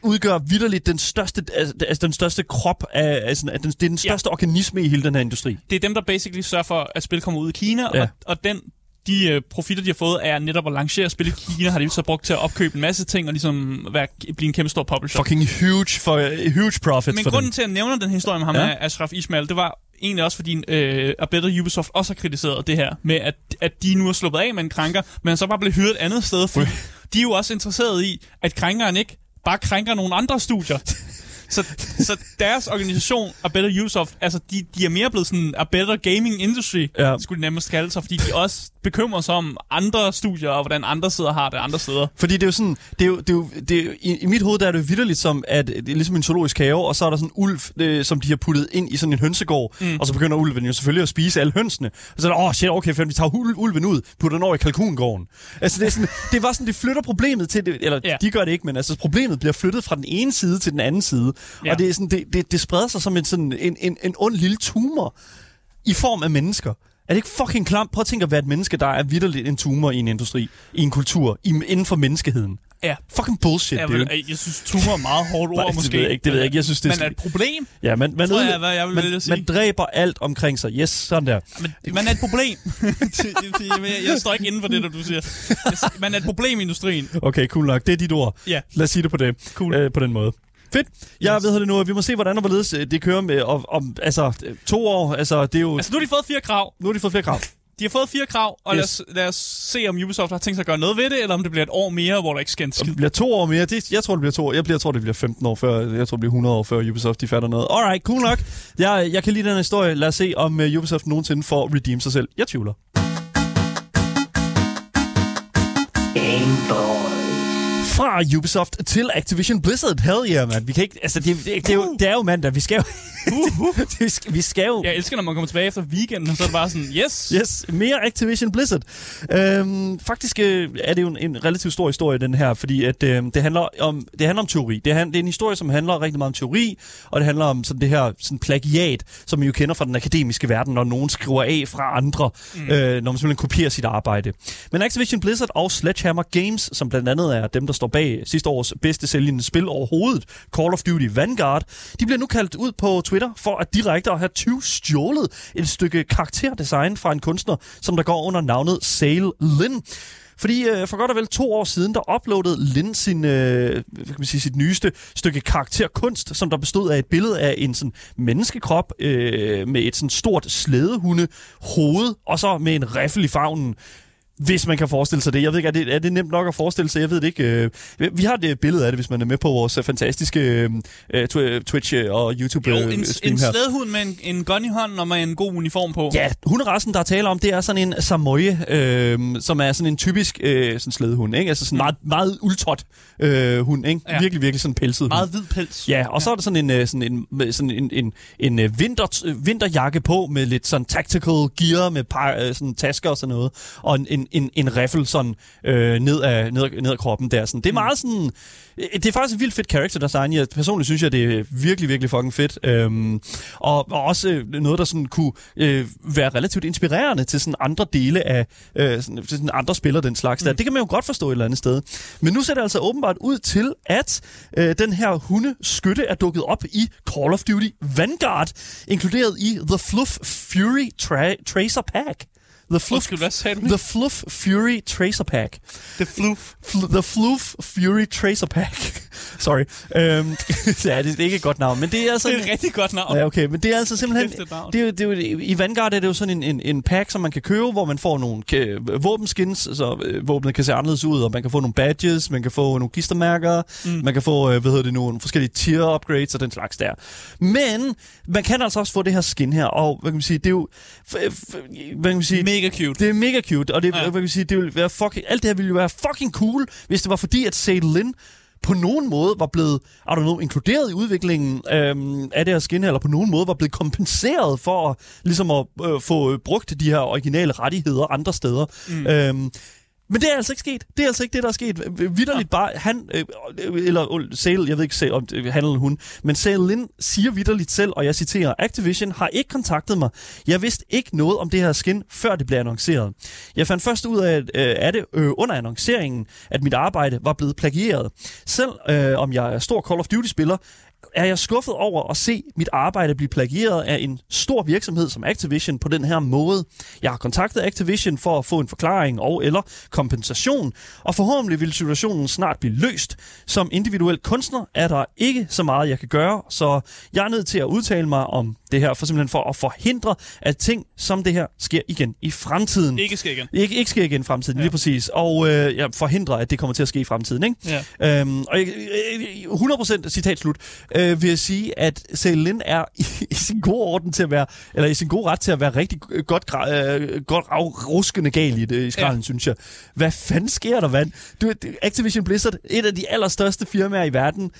udgør vidderligt den største, altså, altså den største krop af, altså, at den, det er den største ja. organisme i hele den her industri. det er dem, der basically sørger for, at spil kommer ud i Kina, Ja. og, og den de øh, profitter, de har fået, er netop at lancere spil i Kina, har de så brugt til at opkøbe en masse ting, og ligesom være, blive en kæmpe stor publisher. Fucking huge, for, huge profit Men for grunden dem. til at nævne den historie med ham Ja. af Ashraf Ismail, det var egentlig også fordi øh, Better Ubisoft også har kritiseret det her, med at, at de nu er sluppet af med en krænker, men så bare blev hyret et andet sted, for de er jo også interesseret i, at krænkeren ikke bare krænker nogle andre studier. Så, så deres organisation, A Better Ubisoft, altså de, de er mere blevet sådan A Better Gaming Industry, Ja. skulle de nemmest kalde sig, fordi de også bekymrer sig om andre studier, og hvordan andre sidder har det andre steder. Fordi det er jo sådan, det er jo, det er jo, det er jo, i, i mit hoved der er det jo vidderligt som, at det er ligesom en zoologisk have, og så er der sådan en ulv, øh, som de har puttet ind i sådan en hønsegård, mm. og så begynder ulven jo selvfølgelig at spise alle hønsene. Og så er der, åh oh, shit, okay, fedt, vi tager ul- ulven ud, putter den over i kalkungården. Altså det er sådan, det var sådan, det flytter problemet til, det, eller Ja. de gør det ikke, men altså problemet bliver flyttet fra den ene side til den anden side. Ja. Og det er sådan, det, det, det spreder sig som en, sådan, en, en, en ond lille tumor i form af mennesker. Er det ikke fucking klamt? Prøv at tænke at være et menneske, der er vidderligt en tumor i en industri, i en kultur, i, inden for menneskeheden. Ja. Fucking bullshit, Jeg, dude. vil, jeg synes, tumor er meget hårdt ord, [LAUGHS] Nej, måske. det ved jeg ikke, det ved jeg ikke. Jeg synes, det er Men er et problem? Ja, man, man, tror jeg, hvad jeg vil man, sige. man dræber alt omkring sig. Yes, sådan der. Men man er et problem. [LAUGHS] jeg, står ikke inden for det, der du siger, [LAUGHS] Man er et problem i industrien. Okay, cool nok. Det er dit ord. Ja. Lad os sige det på det. Cool. Øh, på den måde. Fedt. Jeg Yes. ved det nu. Vi må se, hvordan og hvorledes øh, det kører med om, om altså, to år. Altså, det er jo... Altså, nu har de fået fire krav. Nu har de fået flere krav. De har fået fire krav, og Yes. lad, os, lad os se, om Ubisoft har tænkt sig at gøre noget ved det, eller om det bliver et år mere, hvor der ikke sker en skid. det bliver to år mere. Det, jeg tror, det bliver to år. Jeg, bliver, jeg tror, det bliver 15 år før. Jeg tror, det bliver 100 år før Ubisoft de fatter noget. Alright, cool nok. Jeg, jeg kan lide den historie. Lad os se, om uh, Ubisoft nogensinde får redeem sig selv. Jeg tvivler. Fra Ubisoft til Activision Blizzard. Hell yeah, man. Vi kan ikke... Altså, det, det, det, er, jo, det er jo mandag. Vi skal jo... [LAUGHS] vi, skal, vi skal jo... Jeg elsker, når man kommer tilbage efter weekenden, og så er det bare sådan, yes, Yes, mere Activision Blizzard. Øhm, faktisk øh, er det jo en, en relativt stor historie, den her, fordi at, øh, det, handler om, det handler om teori. Det, han, det er en historie, som handler rigtig meget om teori, og det handler om sådan det her sådan plagiat, som vi jo kender fra den akademiske verden, når nogen skriver af fra andre, mm. øh, når man simpelthen kopierer sit arbejde. Men Activision Blizzard og Sledgehammer Games, som blandt andet er dem, der står bag sidste års bedste sælgende spil overhovedet, Call of Duty Vanguard, de bliver nu kaldt ud på Twitter for at direkte at have 20 stjålet et stykke karakterdesign fra en kunstner, som der går under navnet Sale Lin. Fordi øh, for godt og vel to år siden, der uploadede Lin sin, øh, hvad kan man sige, sit nyeste stykke karakterkunst, som der bestod af et billede af en sådan menneskekrop øh, med et sådan stort slædehunde hoved, og så med en riffel i favnen. Hvis man kan forestille sig det. Jeg ved ikke, er det, er det nemt nok at forestille sig? Jeg ved det ikke. Øh, vi- har et billede af det, hvis man er med på vores øh, fantastiske tw- Twitch og YouTube Jo, en, stream en her. slædehund med en, en gun i hånden og med en god uniform på. Ja, hunderassen, der er tale om, det er sådan en samoye, øh, som er sådan en typisk øh, sådan slædehund, ikke? Altså sådan meget, meget ultrådt øh, hund, ikke? Ja. Virkelig, virkelig sådan pelset. Meget hvid pels. Ja, og så er der sådan en, sådan en, sådan en, en, en vinter, vinterjakke på med lidt sådan tactical gear med par, sådan tasker og sådan noget, og en, en, en, en riffel sådan øh, ned, af, ned, af, ned af kroppen der. Sådan. Det er meget sådan... øh, Det er faktisk et vildt fedt character design. Jeg personligt synes jeg, det er virkelig, virkelig fucking fedt. Øhm, og, og også øh, noget, der sådan kunne øh, være relativt inspirerende til sådan andre dele af øh, sådan, til sådan andre spillere den slags der. Det kan man jo godt forstå et eller andet sted. Men nu ser det altså åbenbart ud til, at øh, den her hundeskytte er dukket op i Call of Duty Vanguard, inkluderet i The Fluff Fury Tra- Tracer Pack. The Fluff, Undskyld, hvad sagde du? The Fluff Fury Tracer Pack. The floof. Fl- The Floof Fury Tracer Pack. [LAUGHS] Sorry. Øhm, [LAUGHS] ja, det er ikke et godt navn, men det er altså... Det er et rigtig godt navn. Ja, okay, men det er altså simpelthen... Kæft, et navn. Det er, det er I Vanguard er det jo sådan en, en, en pack, som man kan købe, hvor man får nogle øh, våbenskins, så øh, våbnet kan se anderledes ud, og man kan få nogle badges, man kan få nogle klistermærker, mm. man kan få, øh, hvad hedder det nu, nogle forskellige tier upgrades og den slags der. Men man kan altså også få det her skin her, og hvad kan man sige, det er jo... F- f- hvad kan man sige, Mega cute. det er mega cute, og det, ja. Hvad kan sige, det vil være fucking, alt det her ville jo være fucking cool, hvis det var fordi, at Sadie Lin på nogen måde var blevet, I don't know, inkluderet i udviklingen øhm, af det her skin, eller på nogen måde var blevet kompenseret for at, ligesom at øh, få øh, brugt de her originale rettigheder andre steder. Mm. Øhm, men det er altså ikke sket. Det er altså ikke det, der er sket. Vidderligt bare, han, øh, eller øh, Sale, jeg ved ikke se, om det han eller hun, men Sale Lin siger vidderligt selv, og jeg citerer, Activision har ikke kontaktet mig. Jeg vidste ikke noget om det her skin, før det blev annonceret. Jeg fandt først ud af, øh, af det øh, under annonceringen, at mit arbejde var blevet plagieret. Selv øh, om jeg er stor Call of Duty-spiller, er jeg skuffet over at se mit arbejde blive plagieret af en stor virksomhed som Activision på den her måde. Jeg har kontaktet Activision for at få en forklaring og eller kompensation, og forhåbentlig vil situationen snart blive løst. Som individuel kunstner er der ikke så meget, jeg kan gøre, så jeg er nødt til at udtale mig om det her, for simpelthen for at forhindre, at ting som det her sker igen i fremtiden. Ikke sker igen. Ikke, ikke sker igen i fremtiden, ja. lige præcis. Og øh, jeg forhindrer, at det kommer til at ske i fremtiden. Ikke? Ja. Øhm, og jeg, øh, 100% citat slut, øh, vil jeg sige, at Lin er i, i sin gode orden til at være, eller i sin gode ret til at være rigtig godt, øh, godt ruskende gal i det i skralden, ja. synes jeg. Hvad fanden sker der, vand? Du, Activision Blizzard, et af de allerstørste firmaer i verden,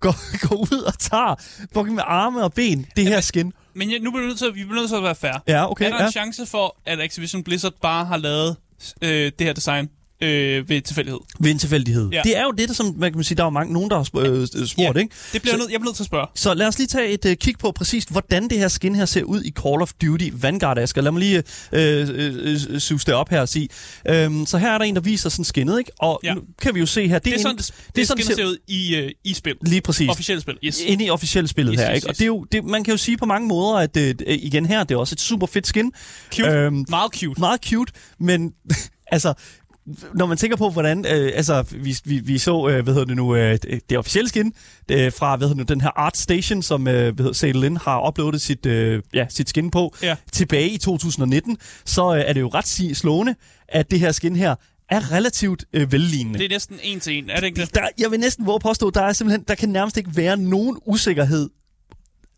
går, [LAUGHS] går ud og tager fucking med arme og ben det her skin. Men ja, nu bliver vi nødt til, vi bliver nødt til at være fair. Ja, okay. Er der ja. en chance for, at Activision Blizzard bare har lavet øh, det her design øh, ved tilfældighed? Ved en tilfældighed. Ja. Det er jo det, der, som man kan sige, der er jo mange, nogen, der har sp- øh, spurgt, Ja, ikke? Det bliver nødt, jeg bliver nødt til at spørge. Så lad os lige tage et uh, kig på præcis, hvordan det her skin her ser ud i Call of Duty Vanguard, Asger. Lad mig lige øh, øh, øh, suge det op her og sige. Øhm, så her er der en, der viser sådan skinnet, ikke? Og Ja. nu kan vi jo se her. Det er en, sådan, det, det, det sådan, skinner ser ud i, øh, i spil. Lige præcis. Officielt spil, yes. Inde i officielle spillet Yes, her, yes, ikke? Og yes. det er jo, det, man kan jo sige på mange måder, at øh, igen her, det er også et super fedt skin. Cute. Øhm, Meget cute. meget cute, men [LAUGHS] altså, når man tænker på, hvordan, øh, altså, vi, vi, vi så, øh, hvad hedder det nu, øh, det, officielle skin øh, fra, hvad hedder det nu, den her Art Station, som, øh, hvad hedder Sadie har uploadet sit, øh, ja, sit skin på, Ja. tilbage i 2019, så øh, er det jo ret slående, at det her skin her er relativt øh, vellignende. Det er næsten en til en, er det ikke det? Der, jeg vil næsten våge at påstå, der er simpelthen, der kan nærmest ikke være nogen usikkerhed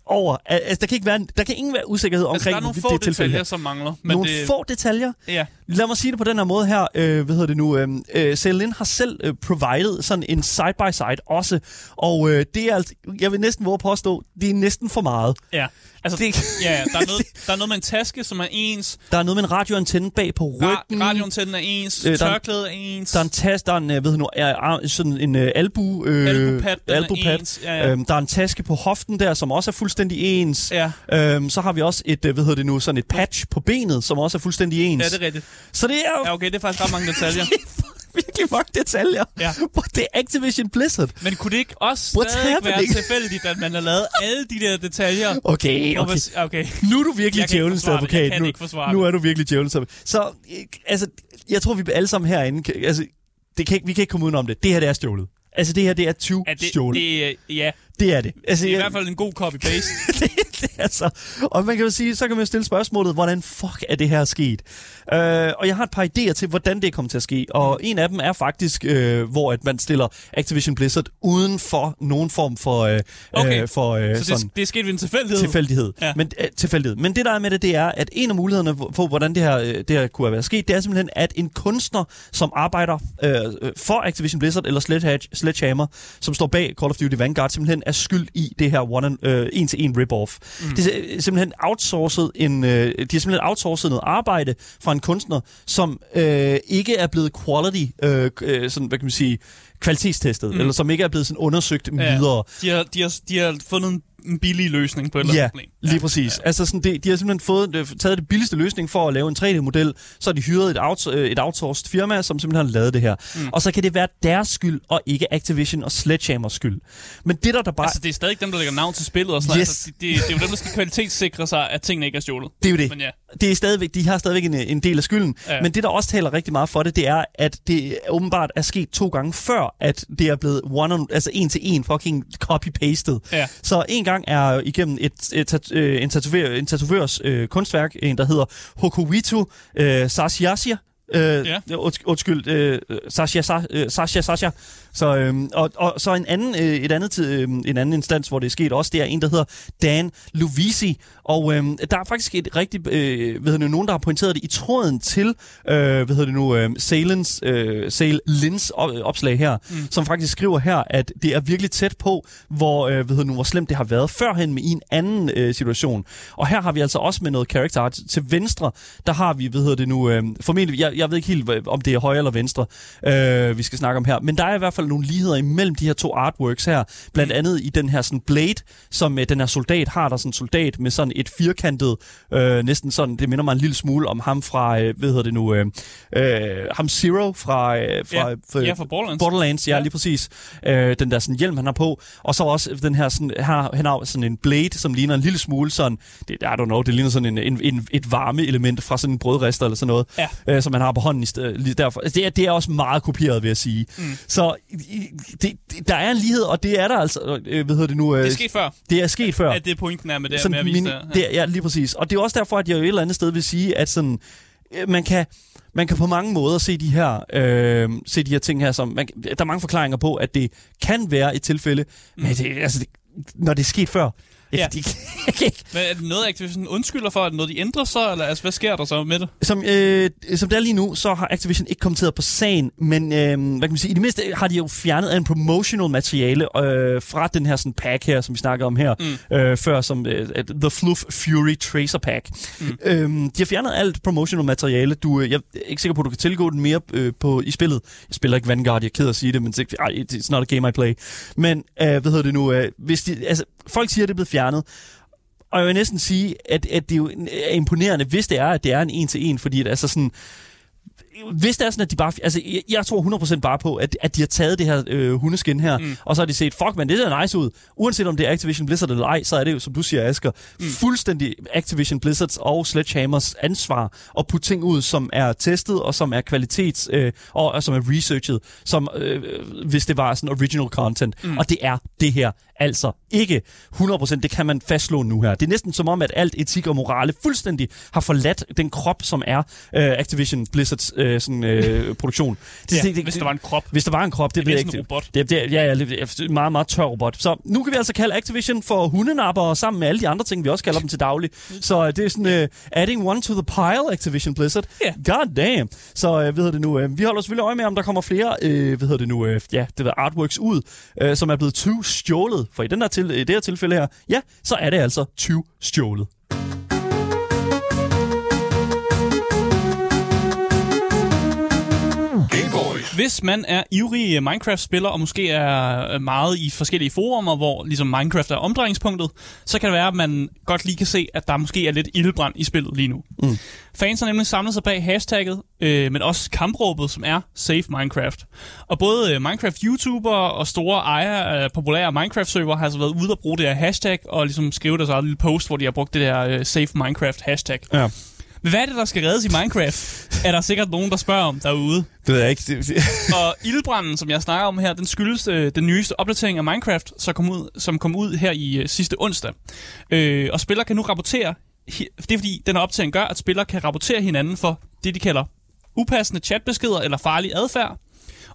over, altså der kan ikke være, der kan ingen være usikkerhed Altså, omkring der er nogle få det tilfælde detaljer, her. som mangler. Men Nogle det, få detaljer, Ja. Lad mig sige det på den her måde her. Øh, hvad hedder det nu? Øh, øh, Celine har selv øh, provided sådan en side-by-side også. Og øh, det er altså, jeg vil næsten våge påstå, det er næsten for meget. Ja. Altså, Det- ja, ja, der er, [LAUGHS] noget, der er noget med en taske, som er ens. Der er noget med en radioantenne bag på Ra- ryggen. radioantennen er ens. Øh, tørklædet er ens. Der er en tas, der er en, øh, ved nu, er, er sådan en øh, albu, øh, Albupad, den er albupad. ens, ja, ja. Øhm, der er en taske på hoften der, som også er fuldstændig ens. Ja. Øhm, så har vi også et, øh, hvad hedder det nu, sådan et patch på benet, som også er fuldstændig ens. Ja, det er rigtigt. Så det er jo Ja, okay, det er faktisk ret mange detaljer. [LAUGHS] virkelig mange detaljer. Ja. Hvor det er Activision Blizzard. Men kunne det ikke også stadig være tilfældigt, at man har lavet alle de der detaljer? Okay, okay. okay. Nu er du virkelig djævelens advokat. Nu, nu er du virkelig djævelens advokat. Så, øh, altså, jeg tror, vi alle sammen herinde, kan- altså, det kan, vi kan ikke komme udenom det. Det her, det er stjålet. Altså, det her, det er 20 Ja, det, stjålet. det, ja, det er det. Altså, det er i hvert fald en god copy-paste. [LAUGHS] det, det er så. Og man kan jo sige, så kan man stille spørgsmålet, hvordan fuck er det her sket? Øh, og jeg har et par idéer til, hvordan det kommer til at ske. Og en af dem er faktisk, øh, hvor at man stiller Activision Blizzard uden for nogen form for, øh, Okay. øh, for øh, Så sådan det, det er sket ved en tilfældighed. tilfældighed. Ja. Men, øh, tilfældighed. Men det der er med det, det er, at en af mulighederne for, hvordan det her, øh, det her kunne have været sket, det er simpelthen, at en kunstner, som arbejder øh, øh, for Activision Blizzard eller Sledge- Sledgehammer, som står bag Call of Duty Vanguard, simpelthen er skyld i det her one øh, en-til-en rip-off. Mm. Det er simpelthen outsourcet en, øh, de har simpelthen outsourcet noget arbejde fra en kunstner, som øh, ikke er blevet quality, øh, øh, sådan, hvad kan man sige, kvalitetstestet, mm. eller som ikke er blevet sådan undersøgt ja. videre. De har, de, har, de har fundet en, en billig løsning på et eller Ja, andet problem. lige præcis. Ja. Altså sådan, det, de har simpelthen fået, øh, taget det billigste løsning for at lave en 3D-model, så har de hyret et, out, øh, et outsourced firma, som simpelthen har lavet det her. Mm. Og så kan det være deres skyld, og ikke Activision og Sledgehammers skyld. Men det der, der bare... Altså, det er stadig dem, der lægger navn til spillet og sådan. Yes. Altså, det, det, det, er jo dem, der skal kvalitetssikre sig, at tingene ikke er stjålet. det er jo det. Men ja, det er stadigvæk, de har stadigvæk en, en del af skylden. Ja. Ja. Men det, der også taler rigtig meget for det, det er, at det åbenbart er sket to gange før, at det er blevet one on, altså en til en fucking copy-pasted. Ja. Så en gang er igennem et, et, et, øh, en, tatover, en tatovørs øh, kunstværk, en der hedder Hokuwitu øh, Sashiasia, Øh, Ja. undskyld, undskyld øh, Sasha, Sa, øh, Sasha, Sasha. Så, øh, og, og så en anden, øh, et andet, øh, en anden instans, hvor det er sket også, det er en, der hedder Dan Lovisi. Og øh, der er faktisk et rigtigt, øh, ved du, nogen, der har pointeret det i tråden til, øh, hvad hedder det nu, øh, Salens, øh, Sale Lins op, opslag her, mm. som faktisk skriver her, at det er virkelig tæt på, hvor, øh, hvad hedder det nu, hvor slemt det har været førhen med i en anden øh, situation. Og her har vi altså også med noget character art. Til venstre, der har vi, hvad hedder det nu, øh, formentlig, jeg, jeg ved ikke helt, om det er højre eller venstre, øh, vi skal snakke om her, men der er i hvert fald nogle ligheder imellem de her to artworks her, blandt andet i den her sådan blade, som øh, den her soldat har, der er sådan en soldat med sådan et firkantet, øh, næsten sådan, det minder mig en lille smule om ham fra, øh, hvad hedder det nu, øh, øh, ham Zero fra, øh, fra, Ja, ja, fra Borderlands. Borderlands, ja, Ja. lige præcis. Øh, den der sådan hjelm, han har på. Og så også den her sådan, har, han har sådan en blade, som ligner en lille smule sådan, det, I don't know, det ligner sådan en, en, en, et varme element fra sådan en brødrester eller sådan noget, Ja. øh, som han har på hånden i sted, lige derfor. Altså, det, er, det er også meget kopieret, vil jeg sige. Mm. Så det, det, der er en lighed, og det er der altså, øh, hvad hedder det nu? Øh, Det er sket før, det er sket før. at det pointen er med det, Sådan med at vise mini- det. det. Ja, lige præcis. Og det er også derfor, at jeg jo et eller andet sted vil sige, at sådan, øh, man kan, man kan på mange måder se de her, øh, se de her ting her, som man, der er mange forklaringer på, at det kan være et tilfælde, mm. men det, altså, det, når det er sket før, Ja. jeg kan ikke, Men er det noget, Activision undskylder for? Er det noget, de ændrer sig? Eller altså, hvad sker der så med det? Som, øh, som det er lige nu, så har Activision ikke kommenteret på sagen, men øh, hvad kan man sige, i det mindste har de jo fjernet en promotional materiale øh, fra den her sådan, pack her, som vi snakker om her, mm. øh, før som øh, The Fluff Fury Tracer Pack. Mm. Øh, de har fjernet alt promotional materiale. Du, øh, jeg er ikke sikker på, at du kan tilgå den mere øh, på, i spillet. Jeg spiller ikke Vanguard, jeg er ked af at sige det, men det, ej, it's not a game I play. Men øh, hvad hedder det nu? Øh, hvis de, altså, folk siger, at det er blevet fjernet, og jeg vil næsten sige, at, at det jo er imponerende, hvis det er, at det er en en-til-en, fordi at, altså sådan, hvis det er sådan, at de bare... Altså, jeg, jeg tror 100% bare på, at, at de har taget det her øh, hundeskin her, mm. og så har de set, fuck man, det ser nice ud. Uanset om det er Activision Blizzard eller ej, så er det jo, som du siger, Asger, mm. fuldstændig Activision Blizzards og Sledgehammers ansvar at putte ting ud, som er testet, og som er kvalitets... Øh, og, og som er researchet, som øh, hvis det var sådan original content. Mm. Og det er det her altså ikke 100%. Det kan man fastslå nu her. Det er næsten som om, at alt etik og morale fuldstændig har forladt den krop, som er øh, Activision Blizzards øh, sådan, øh, [LAUGHS] produktion. Det, Ja, hvis der var en krop. Hvis der var en krop, det, Det er næsten ikke. en robot. Det, det, ja, ja, det er en meget, meget tør robot. Så nu kan vi altså kalde Activision for hundenapper, sammen med alle de andre ting, vi også kalder dem til daglig. Så øh, det er sådan, uh, adding one to the pile, Activision Blizzard. Ja. God damn. Så uh, hvad hedder det nu? Uh, vi holder selvfølgelig øje med, om der kommer flere, uh, hvad hedder det nu, uh, ja, det der artworks ud, uh, som er blevet 20 stjålet. For i den her til, i det her tilfælde her, ja, så er det altså 20 stjålet. Hvis man er ivrig Minecraft-spiller, og måske er øh, meget i forskellige forumer, hvor ligesom Minecraft er omdrejningspunktet, så kan det være, at man godt lige kan se, at der måske er lidt ildbrand i spillet lige nu. Mm. Fans har nemlig samlet sig bag hashtagget, øh, men også kampråbet, som er Save Minecraft. Og både øh, Minecraft-YouTuber og store ejere af populære Minecraft-server har altså været ude og bruge det her hashtag, og ligesom skrive deres eget lille post, hvor de har brugt det der øh, Save Minecraft hashtag. Ja. Men hvad er det, der skal reddes i Minecraft? er der sikkert nogen, der spørger om derude. Det ved jeg ikke. Det, [LAUGHS] Og ildbranden, som jeg snakker om her, den skyldes øh, den nyeste opdatering af Minecraft, som kom ud, som kom ud her i øh, sidste onsdag. Øh, og spillere kan nu rapportere, det er fordi, den her opdatering gør, at spillere kan rapportere hinanden for det, de kalder upassende chatbeskeder eller farlig adfærd.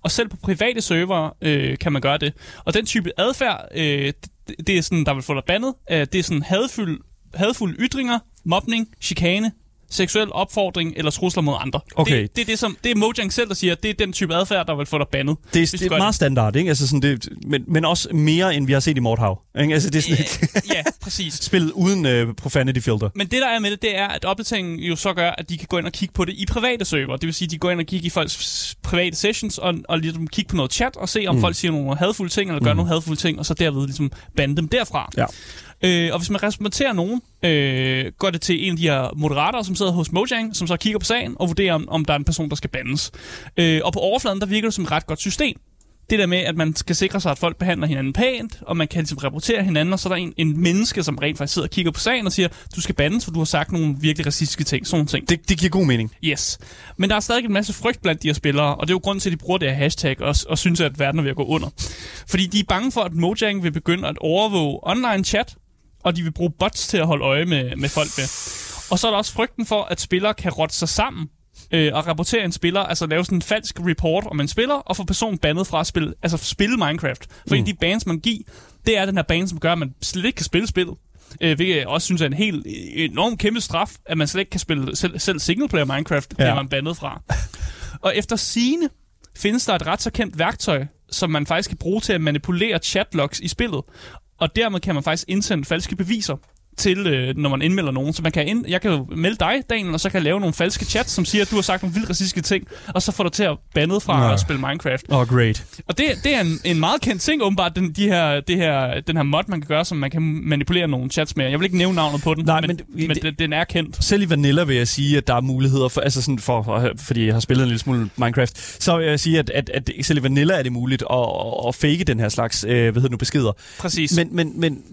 Og selv på private server øh, kan man gøre det. Og den type adfærd, øh, det, det er sådan, der vil få dig bandet. Øh, det er sådan hadfuld, hadfulde ytringer, mobning, chikane, seksuel opfordring eller trusler mod andre. Okay. Det, det, er det, som, det er Mojang selv, der siger, at det er den type adfærd, der vil få dig bandet. det, er, det er meget standard, ikke? Altså sådan, det, men, men også mere, end vi har set i Mordhav. Ikke? Altså, det er sådan, ja, præcis. [LAUGHS] spillet uden uh, profanity filter. Men det, der er med det, det er, at opdateringen jo så gør, at de kan gå ind og kigge på det i private server. Det vil sige, at de går ind og kigger i folks private sessions, og, og ligesom kigge på noget chat, og se, om mm. folk siger nogle hadfulde ting, eller gør mm. nogle hadfulde ting, og så derved ligesom bande dem derfra. Ja. Øh, og hvis man respekterer nogen, øh, går det til en af de her moderatorer, som sidder hos Mojang, som så kigger på sagen og vurderer, om, om der er en person, der skal bandes. Øh, og på overfladen, der virker det som et ret godt system. Det der med, at man skal sikre sig, at folk behandler hinanden pænt, og man kan ligesom rapportere hinanden, og så er der en, en menneske, som rent faktisk sidder og kigger på sagen og siger, du skal bandes, for du har sagt nogle virkelig racistiske ting, sådan ting. Det, det giver god mening. Yes. Men der er stadig en masse frygt blandt de her spillere, og det er jo grund til, at de bruger det her hashtag og, og synes, at verden er ved at gå under. Fordi de er bange for, at Mojang vil begynde at overvåge online chat, og de vil bruge bots til at holde øje med, med folk med. Og så er der også frygten for, at spillere kan rotte sig sammen øh, at rapportere en spiller, altså lave sådan en falsk report om en spiller, og få personen bandet fra at spille, altså spille Minecraft. For mm. en af de bans, man giver, det er den her ban, som gør, at man slet ikke kan spille spillet. Øh, hvilket jeg også synes er en helt enorm kæmpe straf, at man slet ikke kan spille selv, selv singleplayer Minecraft, ja. bliver man bandet fra. og efter sine findes der et ret så kendt værktøj, som man faktisk kan bruge til at manipulere chatlogs i spillet. Og dermed kan man faktisk indsende falske beviser til, øh, når man indmelder nogen. Så man kan ind, jeg kan jo melde dig, Daniel, og så kan jeg lave nogle falske chats, som siger, at du har sagt nogle vildt racistiske ting, og så får du til at bandet fra Nå. at spille Minecraft. Oh, great. Og det, det er en, en meget kendt ting, åbenbart, den, de her, det her, den her mod, man kan gøre, som man kan manipulere nogle chats med. Jeg vil ikke nævne navnet på den, Nej, men, men- men, men den, er kendt. Selv i Vanilla vil jeg sige, at der er muligheder for, altså sådan for, fordi jeg har spillet en lille smule Minecraft, så vil jeg sige, at, at, at selv i Vanilla er det muligt at, at, fake den her slags, øh, hvad hedder det nu, beskeder. Præcis. Men, men, men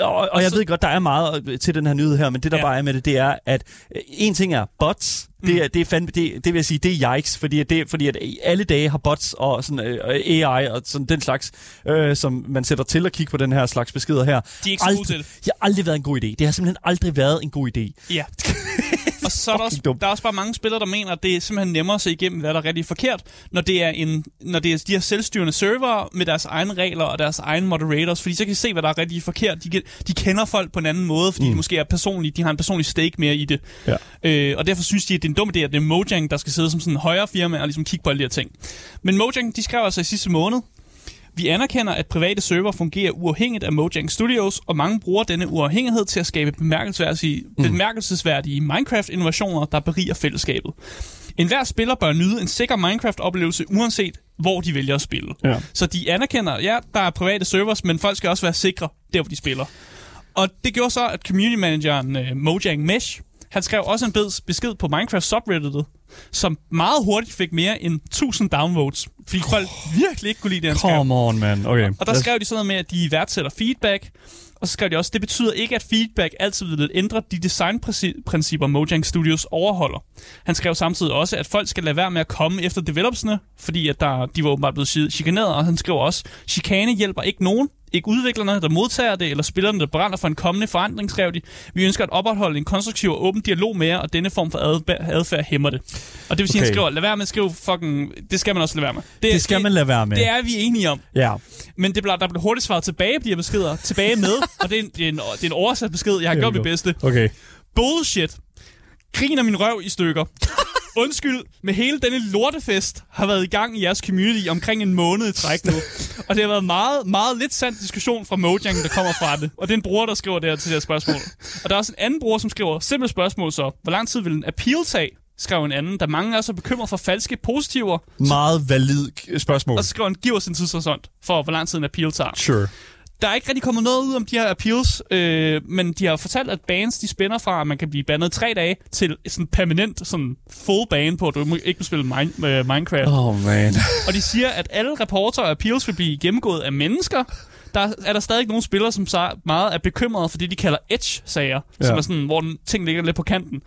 og, og jeg så- ved godt, der er meget øh, til den her nyhed her, men det der Ja. bare er med det, det er, at øh, en ting er bots, det, er, det, er fandme, det, det vil jeg sige, det er yikes, fordi, at det, fordi at alle dage har bots og sådan, øh, AI og sådan den slags, øh, som man sætter til at kigge på den her slags beskeder her. De er ikke så gode til det har aldrig været en god idé. Det har simpelthen aldrig været en god idé. Ja. [LAUGHS] og så er der, også, dumt. der er også bare mange spillere, der mener, at det er simpelthen nemmere at se igennem, hvad der er rigtig forkert, når det er, en, når det er de her selvstyrende server med deres egne regler og deres egne moderators, fordi så kan de se, hvad der er rigtig forkert. De, de kender folk på en anden måde, fordi mm. de måske er personlige, de har en personlig stake mere i det. Ja. Øh, og derfor synes de, at det er en dum idé, at det er Mojang, der skal sidde som sådan en højere firma og ligesom kigge på alle de her ting. Men Mojang, de skrev altså i sidste måned, vi anerkender, at private server fungerer uafhængigt af Mojang Studios, og mange bruger denne uafhængighed til at skabe bemærkelsesværdige, mm. bemærkelsesværdige Minecraft-innovationer, der beriger fællesskabet. En hver spiller bør nyde en sikker Minecraft-oplevelse, uanset hvor de vælger at spille. Ja. Så de anerkender, ja, der er private servers, men folk skal også være sikre der, hvor de spiller. Og det gjorde så, at community manageren uh, Mojang Mesh, han skrev også en besked på Minecraft subredditet, som meget hurtigt fik mere end 1000 downvotes, fordi folk virkelig ikke kunne lide det, han skrev. Come on, man. Okay. Og der skrev de sådan noget med, at de værdsætter feedback, og så skrev de også, det betyder ikke, at feedback altid vil ændre de designprincipper, Mojang Studios overholder. Han skrev samtidig også, at folk skal lade være med at komme efter developersne, fordi at der, de var åbenbart blevet chi- chikaneret, og han skrev også, chikane hjælper ikke nogen, ikke udviklerne, der modtager det, eller spillerne, der brænder for en kommende forandring, skrev de. Vi ønsker at opretholde en konstruktiv og åben dialog med jer, og denne form for adfærd, hæmmer det. Og det vil sige, okay. Han skriver, lad være med at skrive fucking... Det skal man også lade være med. Det skal man lade være med. Det er vi enige om. Ja. Men det blev, der blev hurtigt svaret tilbage på de her beskeder. Tilbage med. og det er en, det er en, det er en oversat besked. Jeg har gjort mit bedste. Okay. Bullshit. Griner min røv i stykker. Undskyld, med hele denne lortefest har været i gang i jeres community omkring en måned i træk nu. Og det har været meget, meget lidt sand diskussion fra Mojang, der kommer fra det. Og det er en bruger, der skriver det her til det her spørgsmål. Og der er også en anden bruger, som skriver, simpelt spørgsmål så. Hvor lang tid vil en appeal tage? Skrev en anden, der mange er så bekymret for falske positiver. Meget valid spørgsmål. Og så skriver han, giv os en tidshorisont for, hvor lang tid en appeal tager. Sure. Der er ikke rigtig kommet noget ud om de her appeals, øh, men de har fortalt, at bans de spænder fra, at man kan blive bandet tre dage, til sådan permanent sådan full ban på, at du må ikke må spille mine, øh, Minecraft. Oh. Man. [LAUGHS] Og de siger, at alle rapporter og appeals vil blive gennemgået af mennesker. Der er der stadig nogle spillere, som så meget er bekymrede for det, de kalder edge-sager, ja. som er sådan, hvor den ting ligger lidt på kanten.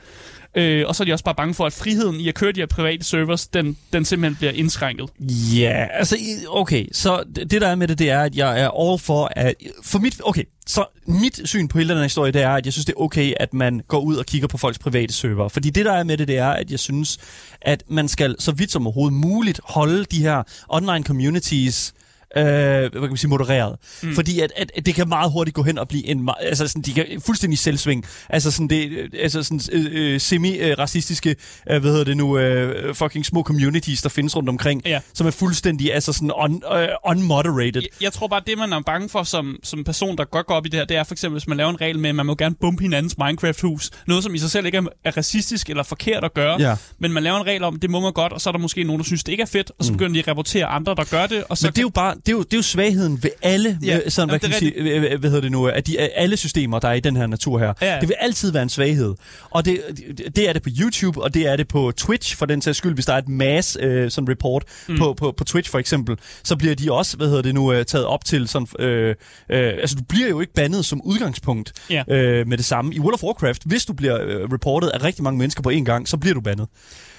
Øh, og så er de også bare bange for, at friheden i at køre de her private servers, den, den simpelthen bliver indskrænket. Ja, altså, okay, så det det, der er med det, det er, at jeg er all for, at, for mit, okay, så mit syn på hele den her historie, det er, at jeg synes, det er okay, at man går ud og kigger på folks private server. Fordi det, der er med det, det er, at jeg synes, at man skal så vidt som overhovedet muligt holde de her online communities øh, hvad kan man sige, modereret. Mm. Fordi at, at, at det kan meget hurtigt gå hen og blive en, altså sådan, de kan fuldstændig selvsving. Altså sådan, det, altså sådan øh, øh, semi-racistiske, øh, hvad hedder det nu, øh, fucking små communities, der findes rundt omkring, Ja. som er fuldstændig, altså sådan un, øh, unmoderated. Jeg, jeg tror bare, det man er bange for som, som person, der godt går op i det her, det er for eksempel, hvis man laver en regel med, at man må gerne bumpe hinandens Minecraft-hus. Noget, som i sig selv ikke er, er racistisk eller forkert at gøre. Ja. Men man laver en regel om, det må man godt, og så er der måske nogen, der synes, det ikke er fedt, og så begynder de at rapportere andre, der gør det. Og så Men det er jo bare, det er jo, det er jo svagheden ved alle, Ja, ja, sådan, hvad, jamen, kan det man er sige, øh, hvad hedder det nu, at de, alle systemer, der er i den her natur her, Ja, det vil altid være en svaghed. Og det, det er det på YouTube, og det er det på Twitch, for den sags skyld, hvis der er et mass øh, sådan report mm. på, på, på Twitch for eksempel, så bliver de også, hvad hedder det nu, øh, taget op til sådan, øh, øh, altså du bliver jo ikke bandet som udgangspunkt Ja. øh, med det samme. I World of Warcraft, hvis du bliver øh, reportet af rigtig mange mennesker på én gang, så bliver du bandet.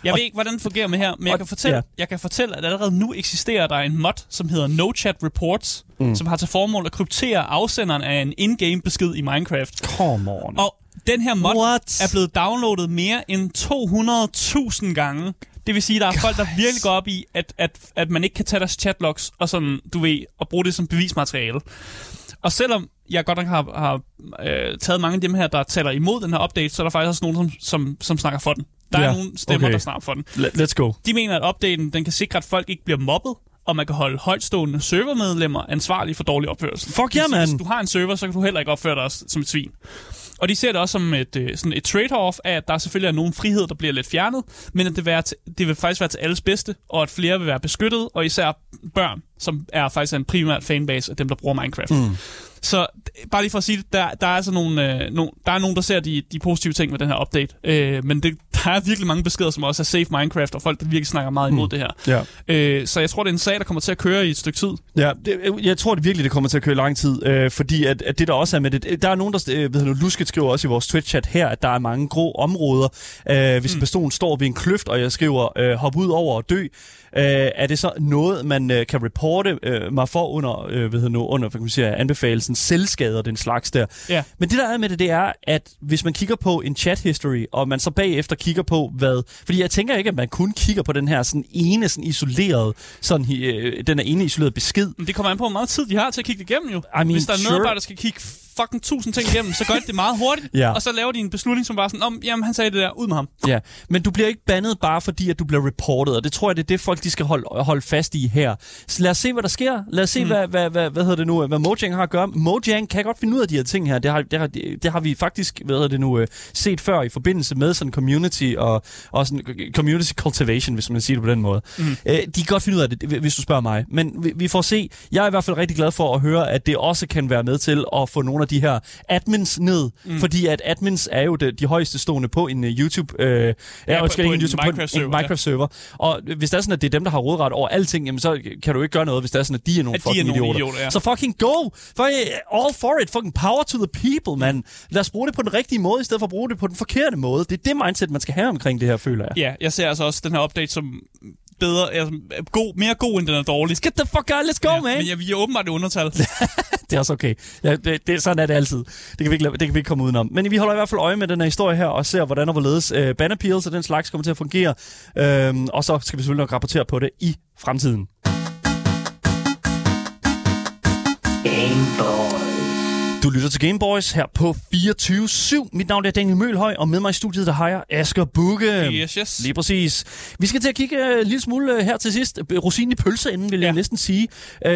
Jeg Og- ved ikke, hvordan det fungerer med her, men jeg og- kan, fortælle, ja. jeg kan fortælle, at allerede nu eksisterer der en mod, som hedder No Chat Reports, mm. som har til formål at kryptere afsenderen af en in-game besked i Minecraft. Come on. Og Den her mod What? er blevet downloadet mere end 200.000 gange. Det vil sige, at der er folk, der virkelig går op i, at, at, at man ikke kan tage deres chatlogs og sådan, du ved, og bruge det som bevismateriale. Og selvom jeg godt nok har, har øh, taget mange af dem her, der taler imod den her update, så er der faktisk også nogen, som, som, som snakker for den. Der Ja, er nogle stemmer, okay. der snakker for den. Let- Let's go. De mener, at updaten den kan sikre, at folk ikke bliver mobbet, og man kan holde højtstående servermedlemmer ansvarlige for dårlig opførsel. Fuck vil yeah, man. Hvis du har en server, så kan du heller ikke opføre dig som et svin. Og de ser det også som et, øh, sådan et trade-off af, at der selvfølgelig er nogle friheder, der bliver lidt fjernet, men at det, være til, det vil faktisk være til alles bedste, og at flere vil være beskyttet, og især børn, som er faktisk en primært fanbase af dem, der bruger Minecraft. Mm. Så bare lige for at sige det, der, der er altså nogle, øh, nogle, der er nogen, der ser de, de positive ting ved den her update. Øh, men det, der er virkelig mange beskeder, som også er safe Minecraft, og folk, der virkelig snakker meget imod mm. det her. Ja. Øh, så jeg tror, det er en sag, der kommer til at køre i et stykke tid. Ja, det, jeg tror det virkelig, det kommer til at køre i lang tid, øh, fordi at, at det der også er med det, der er nogen, der, øh, ved du, Lusket skriver også i vores Twitch-chat her, at der er mange grå områder. Øh, hvis mm. en person står ved en kløft, og jeg skriver, øh, hop ud over og dø, øh, er det så noget, man øh, kan reporte øh, mig for under, øh, ved nu, under hvad kan man sige, anbefalelsen selvskade og den slags der. Ja. Men det der er med det, det er, at hvis man kigger på en chat history, og man så bagefter kigger på, hvad... Fordi jeg tænker ikke, at man kun kigger på den her sådan ene sådan isoleret, sådan, øh, den er ene isolerede besked. Men det kommer an på, hvor meget tid de har til at kigge igennem jo. I mean, Hvis der er sure. medarbejder, der skal kigge fucking tusind ting igennem, så gør de det meget hurtigt. Ja. Og så laver de en beslutning, som bare sådan, om, jamen han sagde det der, ud med ham. Ja, men du bliver ikke bandet bare fordi, at du bliver reportet, og det tror jeg, det er det, folk de skal holde, holde fast i her. Så lad os se, hvad der sker. Lad os se, mm. hvad, hvad, hvad, hvad hedder det nu, hvad Mojang har at gøre. Mojang kan godt finde ud af de her ting her. Det har, det har, det har vi faktisk, hvad hedder det nu, øh, set før i forbindelse med sådan community og, og sådan community cultivation, hvis man siger det på den måde. Mm. Øh, de kan godt finde ud af det, hvis du spørger mig. Men vi, vi får se. Jeg er i hvert fald rigtig glad for at høre, at det også kan være med til at få nogle af de her admins ned, mm. fordi at admins er jo de, de højeste stående på en uh, YouTube, øh, ja, på- undskyld, på ikke en YouTube, på en- Minecraft-server, en ja. Minecraft-server. Og hvis det er sådan, at det er dem, der har rådret over alting, jamen så kan du ikke gøre noget, hvis det er sådan, at de er nogle At de er fucking nogle idioter. idioter, ja. Så fucking go! Fucking all for it! Fucking power to the people, man! Lad os bruge det på den rigtige måde, i stedet for at bruge det på den forkerte måde. Det er det mindset, man skal have omkring det her, føler jeg. Ja, jeg ser altså også den her update som bedre, altså, god, mere god, end den er dårlig. Get the fuck out, let's go, ja, man! Men ja, vi er åbenbart i undertal. [LAUGHS] Det er også okay. Ja, det, det, sådan er det altid. Det kan, vi ikke, det kan vi ikke komme udenom. Men vi holder i hvert fald øje med den her historie her, og ser, hvordan og hvorledes øh, ban appeals og den slags kommer til at fungere. Øhm, og så skal vi selvfølgelig nok rapportere på det i fremtiden. Gameboy. Du lytter til Gameboys her på 24-7. Mit navn er Daniel Mølhøj, og med mig i studiet, der har jeg Asger Bukke. Yes, yes. Lige præcis. Vi skal til at kigge uh, en lille smule uh, her til sidst. Uh, Rosinen i pølseenden, vil jeg Ja. næsten sige.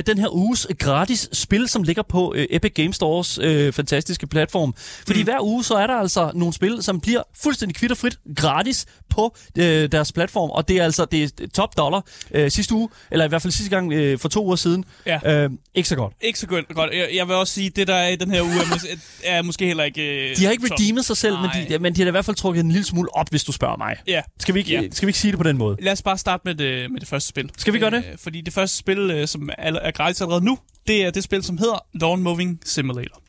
Den her uges gratis spil, som ligger på Epic Game Stores fantastiske platform. Fordi mm. hver uge, så er der altså nogle spil, som bliver fuldstændig kvitterfrit gratis på deres platform. Og det er altså det er top dollar sidste uge, eller i hvert fald sidste gang for to uger siden. Ja. Ikke så godt. Ikke så godt. godt. Jeg, jeg vil også sige, det der er i den her uge, er, mås- er måske heller ikke... øh, De har ikke redeemet sig selv, men de, men de har da i hvert fald trukket en lille smule op, hvis du spørger mig. Ja. Skal vi ikke, Ja. skal vi ikke sige det på den måde? Lad os bare starte med det, med det første spil. Skal vi gøre det? Øh, fordi det første spil, øh, som er, er gratis allerede nu, det er det spil, som hedder Lawn Moving Simulator.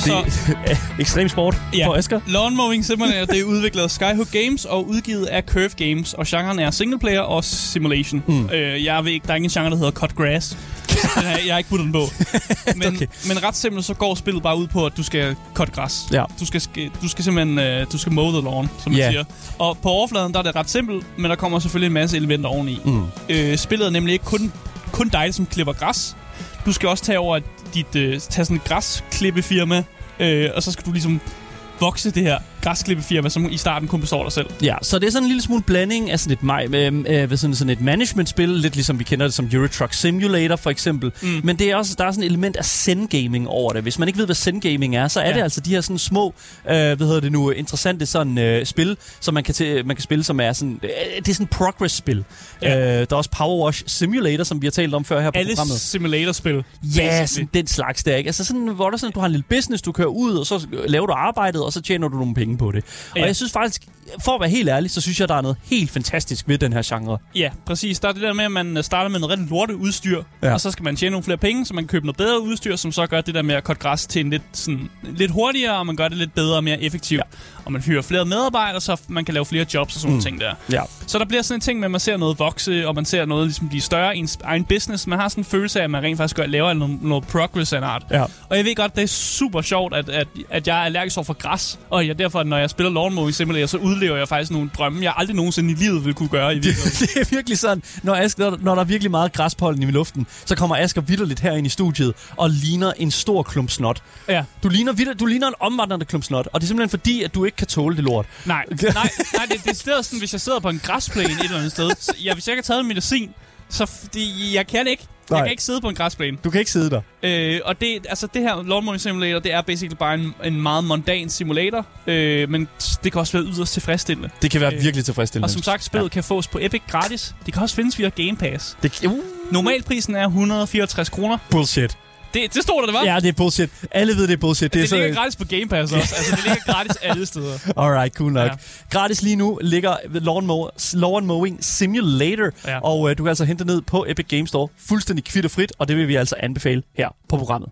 Så Det [LAUGHS] er ekstrem sport Ja. for Asger. Lawn Mowing Simulator, det er udviklet af Skyhook Games og udgivet af Curve Games, og genren er singleplayer og simulation. Mm. Øh, jeg ved ikke, der er ingen genre, der hedder cut grass. [LAUGHS] Den har- jeg har ikke puttet den på. [LAUGHS] Men, Okay. men ret simpelt, så går spillet bare ud på, at du skal cut græs. Ja. Du skal, sk- du skal simpelthen uh, du skal mow the lawn, som man Ja. siger. Og på overfladen, der er det ret simpelt, men der kommer selvfølgelig en masse elementer oveni. Mm. Øh, spillet er nemlig ikke kun, kun dig, som klipper græs. Du skal også tage over dit, øh, tage sådan et græsklippefirma, øh, og så skal du ligesom vokse det her græsklippefirma, som i starten kun består dig selv. Ja, så det er sådan en lille smule blanding af sådan et, ma- øh, øh, sådan, sådan et management-spil, lidt ligesom vi kender det som Euro Truck Simulator for eksempel. Mm. Men det er også, der er sådan et element af zen-gaming over det. Hvis man ikke ved, hvad zen-gaming er, så er ja. Det altså de her sådan små, øh, hvad hedder det nu, interessante sådan øh, spil, som man kan, til, man kan spille, som er sådan, øh, det er sådan progress-spil. Ja. Øh, der er også Power Wash Simulator, som vi har talt om før her på Alle programmet. simulatorspil. Ja, sådan den slags der, ikke? Altså sådan, hvor der sådan, du har en lille business, du kører ud, og så laver du arbejdet, og så tjener du nogle penge. Penge på det. Ja. Og jeg synes faktisk, for at være helt ærlig, så synes jeg, der er noget helt fantastisk ved den her genre. Ja, præcis. Der er det der med, at man starter med noget rigtig lorte udstyr, Ja. og så skal man tjene nogle flere penge, så man kan købe noget bedre udstyr, som så gør det der med at korte græs til en lidt, sådan, lidt hurtigere, og man gør det lidt bedre og mere effektivt. Ja. Og man hyrer flere medarbejdere, så man kan lave flere jobs og sådan mm. ting der. Ja. Så der bliver sådan en ting med, at man ser noget vokse, og man ser noget ligesom blive større i ens egen business. Man har sådan en følelse af, at man rent faktisk gør, laver noget, noget progress af en art. Ja. Og jeg ved godt, det er super sjovt, at, at, at jeg er allergisk over for græs, og jeg, derfor, når jeg spiller Lawn Mowing Simulator, så udlever jeg faktisk nogle drømme, jeg aldrig nogensinde i livet ville kunne gøre i [LAUGHS] virkeligheden. det er virkelig sådan, når, Asger, når der er virkelig meget græspollen i luften, så kommer Asger vidderligt her ind i studiet og ligner en stor klump snot. ja. Du ligner, vidder, du ligner en omvandrende klump snot, og det er simpelthen fordi, at du ikke kan tåle det lort. Nej, nej, nej det, det er sådan, hvis jeg sidder på en græsplæne et eller andet sted. Så, ja, hvis jeg ikke har taget medicin, så f- det, jeg kan ikke. Jeg Nej. kan ikke sidde på en græsplæne. Du kan ikke sidde der. Øh, og det, altså det her Lawn Mowing Simulator, det er basically bare en, en meget mondan simulator, øh, men det kan også være yderst tilfredsstillende. Det kan være Øh, virkelig tilfredsstillende. Og som sagt, spillet ja. kan fås på Epic gratis. Det kan også findes via Game Pass. Det, uh, Normalprisen er 154 kroner. bullshit. Det, det stod der, det var. Ja, det er bullshit. Alle ved, det er bullshit. det, det er ligger gratis på Game Pass også. Altså, det ligger gratis alle steder. [LAUGHS] Alright, cool nok. Ja. Gratis lige nu ligger Lawn, Mow- Lawn Mowing Simulator, ja. Og uh, du kan altså hente ned på Epic Games Store fuldstændig kvitt og frit, og det vil vi altså anbefale her på programmet.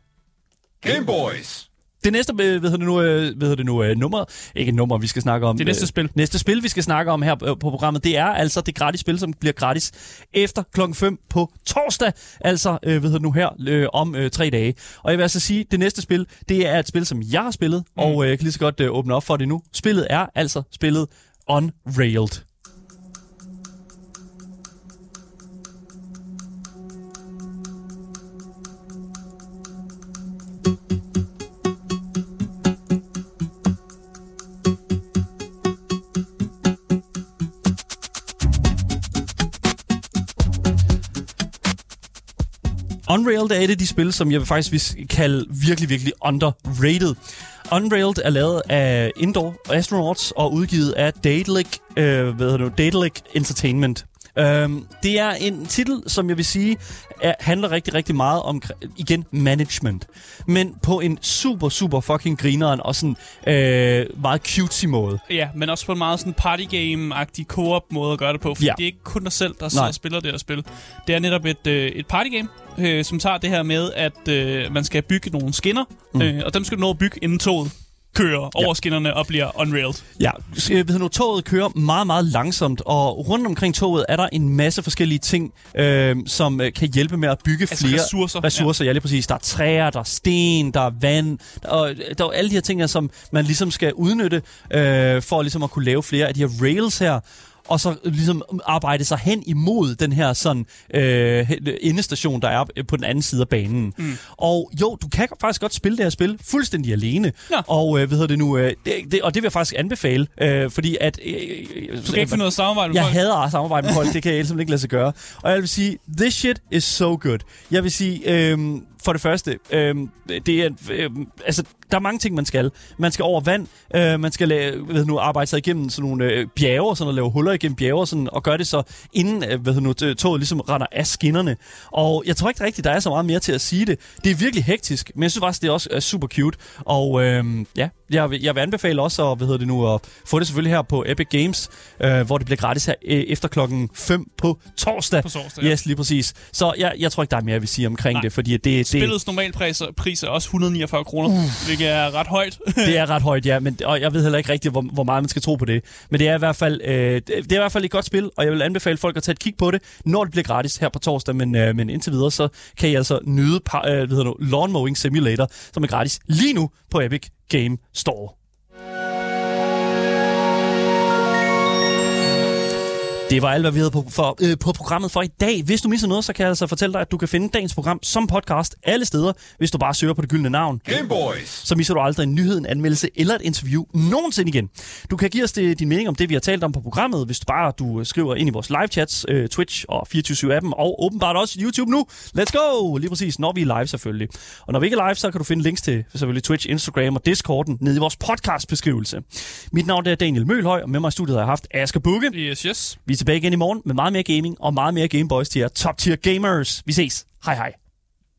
Game Boys. Det næste, øh, hvad hedder det nu, øh, hvad hedder det nu øh, nummer, ikke nummer, vi skal snakke om. Det næste spil. Næste spil, vi skal snakke om her øh, på programmet, det er altså det gratis spil, som bliver gratis efter klokken 5 på torsdag. Altså, øh, hvad hedder det nu her, øh, om øh, tre dage. Og jeg vil altså sige, det næste spil, det er et spil, som jeg har spillet, mm. og øh, jeg kan lige så godt øh, åbne op for det nu. Spillet er altså spillet Unrailed. Unrailed er et af de spil, som jeg faktisk vil kalde virkelig, virkelig underrated. Unrailed er lavet af Indoor Astronauts og udgivet af Daedalic, øh, hvad hedder det nu, Daedalic Entertainment. Um, det er en titel, som jeg vil sige, er, handler rigtig, rigtig meget om, igen, management. Men på en super, super fucking grineren og sådan øh, meget cutesy måde. Ja, men også på en meget sådan partygame-agtig co-op måde at gøre det på. For Ja. det er ikke kun dig selv, der sidder og spiller det her spil. Det er netop et, øh, et partygame, øh, som tager det her med, at øh, man skal bygge nogle skinner. Mm. Øh, og dem skal du nå at bygge, inden toget kører ja. over skinnerne og bliver unrailed. Ja, øh, ved du, toget kører meget, meget langsomt, og rundt omkring toget er der en masse forskellige ting, øh, som øh, kan hjælpe med at bygge Altså flere ressourcer, ressourcer. Ja. ja, lige præcis. Der er træer, der er sten, der er vand, og der er alle de her ting, som man ligesom skal udnytte, øh, for ligesom at kunne lave flere af de her rails her og så ligesom arbejde sig hen imod den her sådan øh, endestation, der er på den anden side af banen. Mm. Og jo, du kan faktisk godt spille det her spil fuldstændig alene. Ja. Og øh, hvad hedder det nu? Øh, det, det, og det vil jeg faktisk anbefale, øh, fordi at... Øh, Du kan ikke finde noget samarbejde med jeg folk. hader at samarbejde med [LAUGHS] folk, det kan jeg simpelthen ikke lade sig gøre. Og jeg vil sige, this shit is so good. Jeg vil sige, øhm, for det første, øh, det er, øh, altså, der er mange ting, man skal. Man skal over vand, øh, man skal lave, ved du nu, arbejde sig igennem sådan nogle øh, bjerge, sådan, at lave huller igennem bjerge, sådan, og gøre det så, inden øh, ved du nu, toget ligesom render af skinnerne. Og jeg tror ikke rigtigt, der er så meget mere til at sige det. Det er virkelig hektisk, men jeg synes faktisk, det er også er super cute. Og øh, ja, jeg vil, jeg vil anbefale også, at, hvad hedder det nu, at få det selvfølgelig her på Epic Games, øh, hvor det bliver gratis her øh, efter klokken 5 på torsdag. På torsdag, ja. Yes, lige præcis. Så jeg, jeg tror ikke, der er mere, jeg vil sige omkring Nej. det, fordi det, det, Spillets normalpris pris er også 149 kroner, uh. hvilket er ret højt. [LAUGHS] det er ret højt, ja, men, og jeg ved heller ikke rigtigt, hvor, hvor meget man skal tro på det. Men det er, i hvert fald, øh, det er i hvert fald et godt spil, og jeg vil anbefale folk at tage et kig på det, når det bliver gratis her på torsdag. Men, øh, men indtil videre, så kan I altså nyde par, øh, hvad hedder nu, Lawn Mowing Simulator, som er gratis lige nu på Epic Game Store. Det var alt, hvad vi havde på, for, øh, på programmet for i dag. Hvis du misser noget, så kan jeg altså fortælle dig, at du kan finde dagens program som podcast alle steder, hvis du bare søger på det gyldne navn. Game Boys. Så misser du aldrig en nyhed, en anmeldelse eller et interview nogensinde igen. Du kan give os det, din mening om det, vi har talt om på programmet, hvis du bare du skriver ind i vores live chats, øh, Twitch og 24-7-appen, og åbenbart også YouTube nu. Let's go! Lige præcis, når vi er live selvfølgelig. Og når vi ikke er live, så kan du finde links til selvfølgelig Twitch, Instagram og Discorden nede i vores podcastbeskrivelse. Mit navn er Daniel Mølhøj, og med mig i studiet har jeg haft Asger Bukke. yes, yes. Vi tilbage igen i morgen med meget mere gaming og meget mere Gameboys til jer top tier gamers. Vi ses. Hej hej.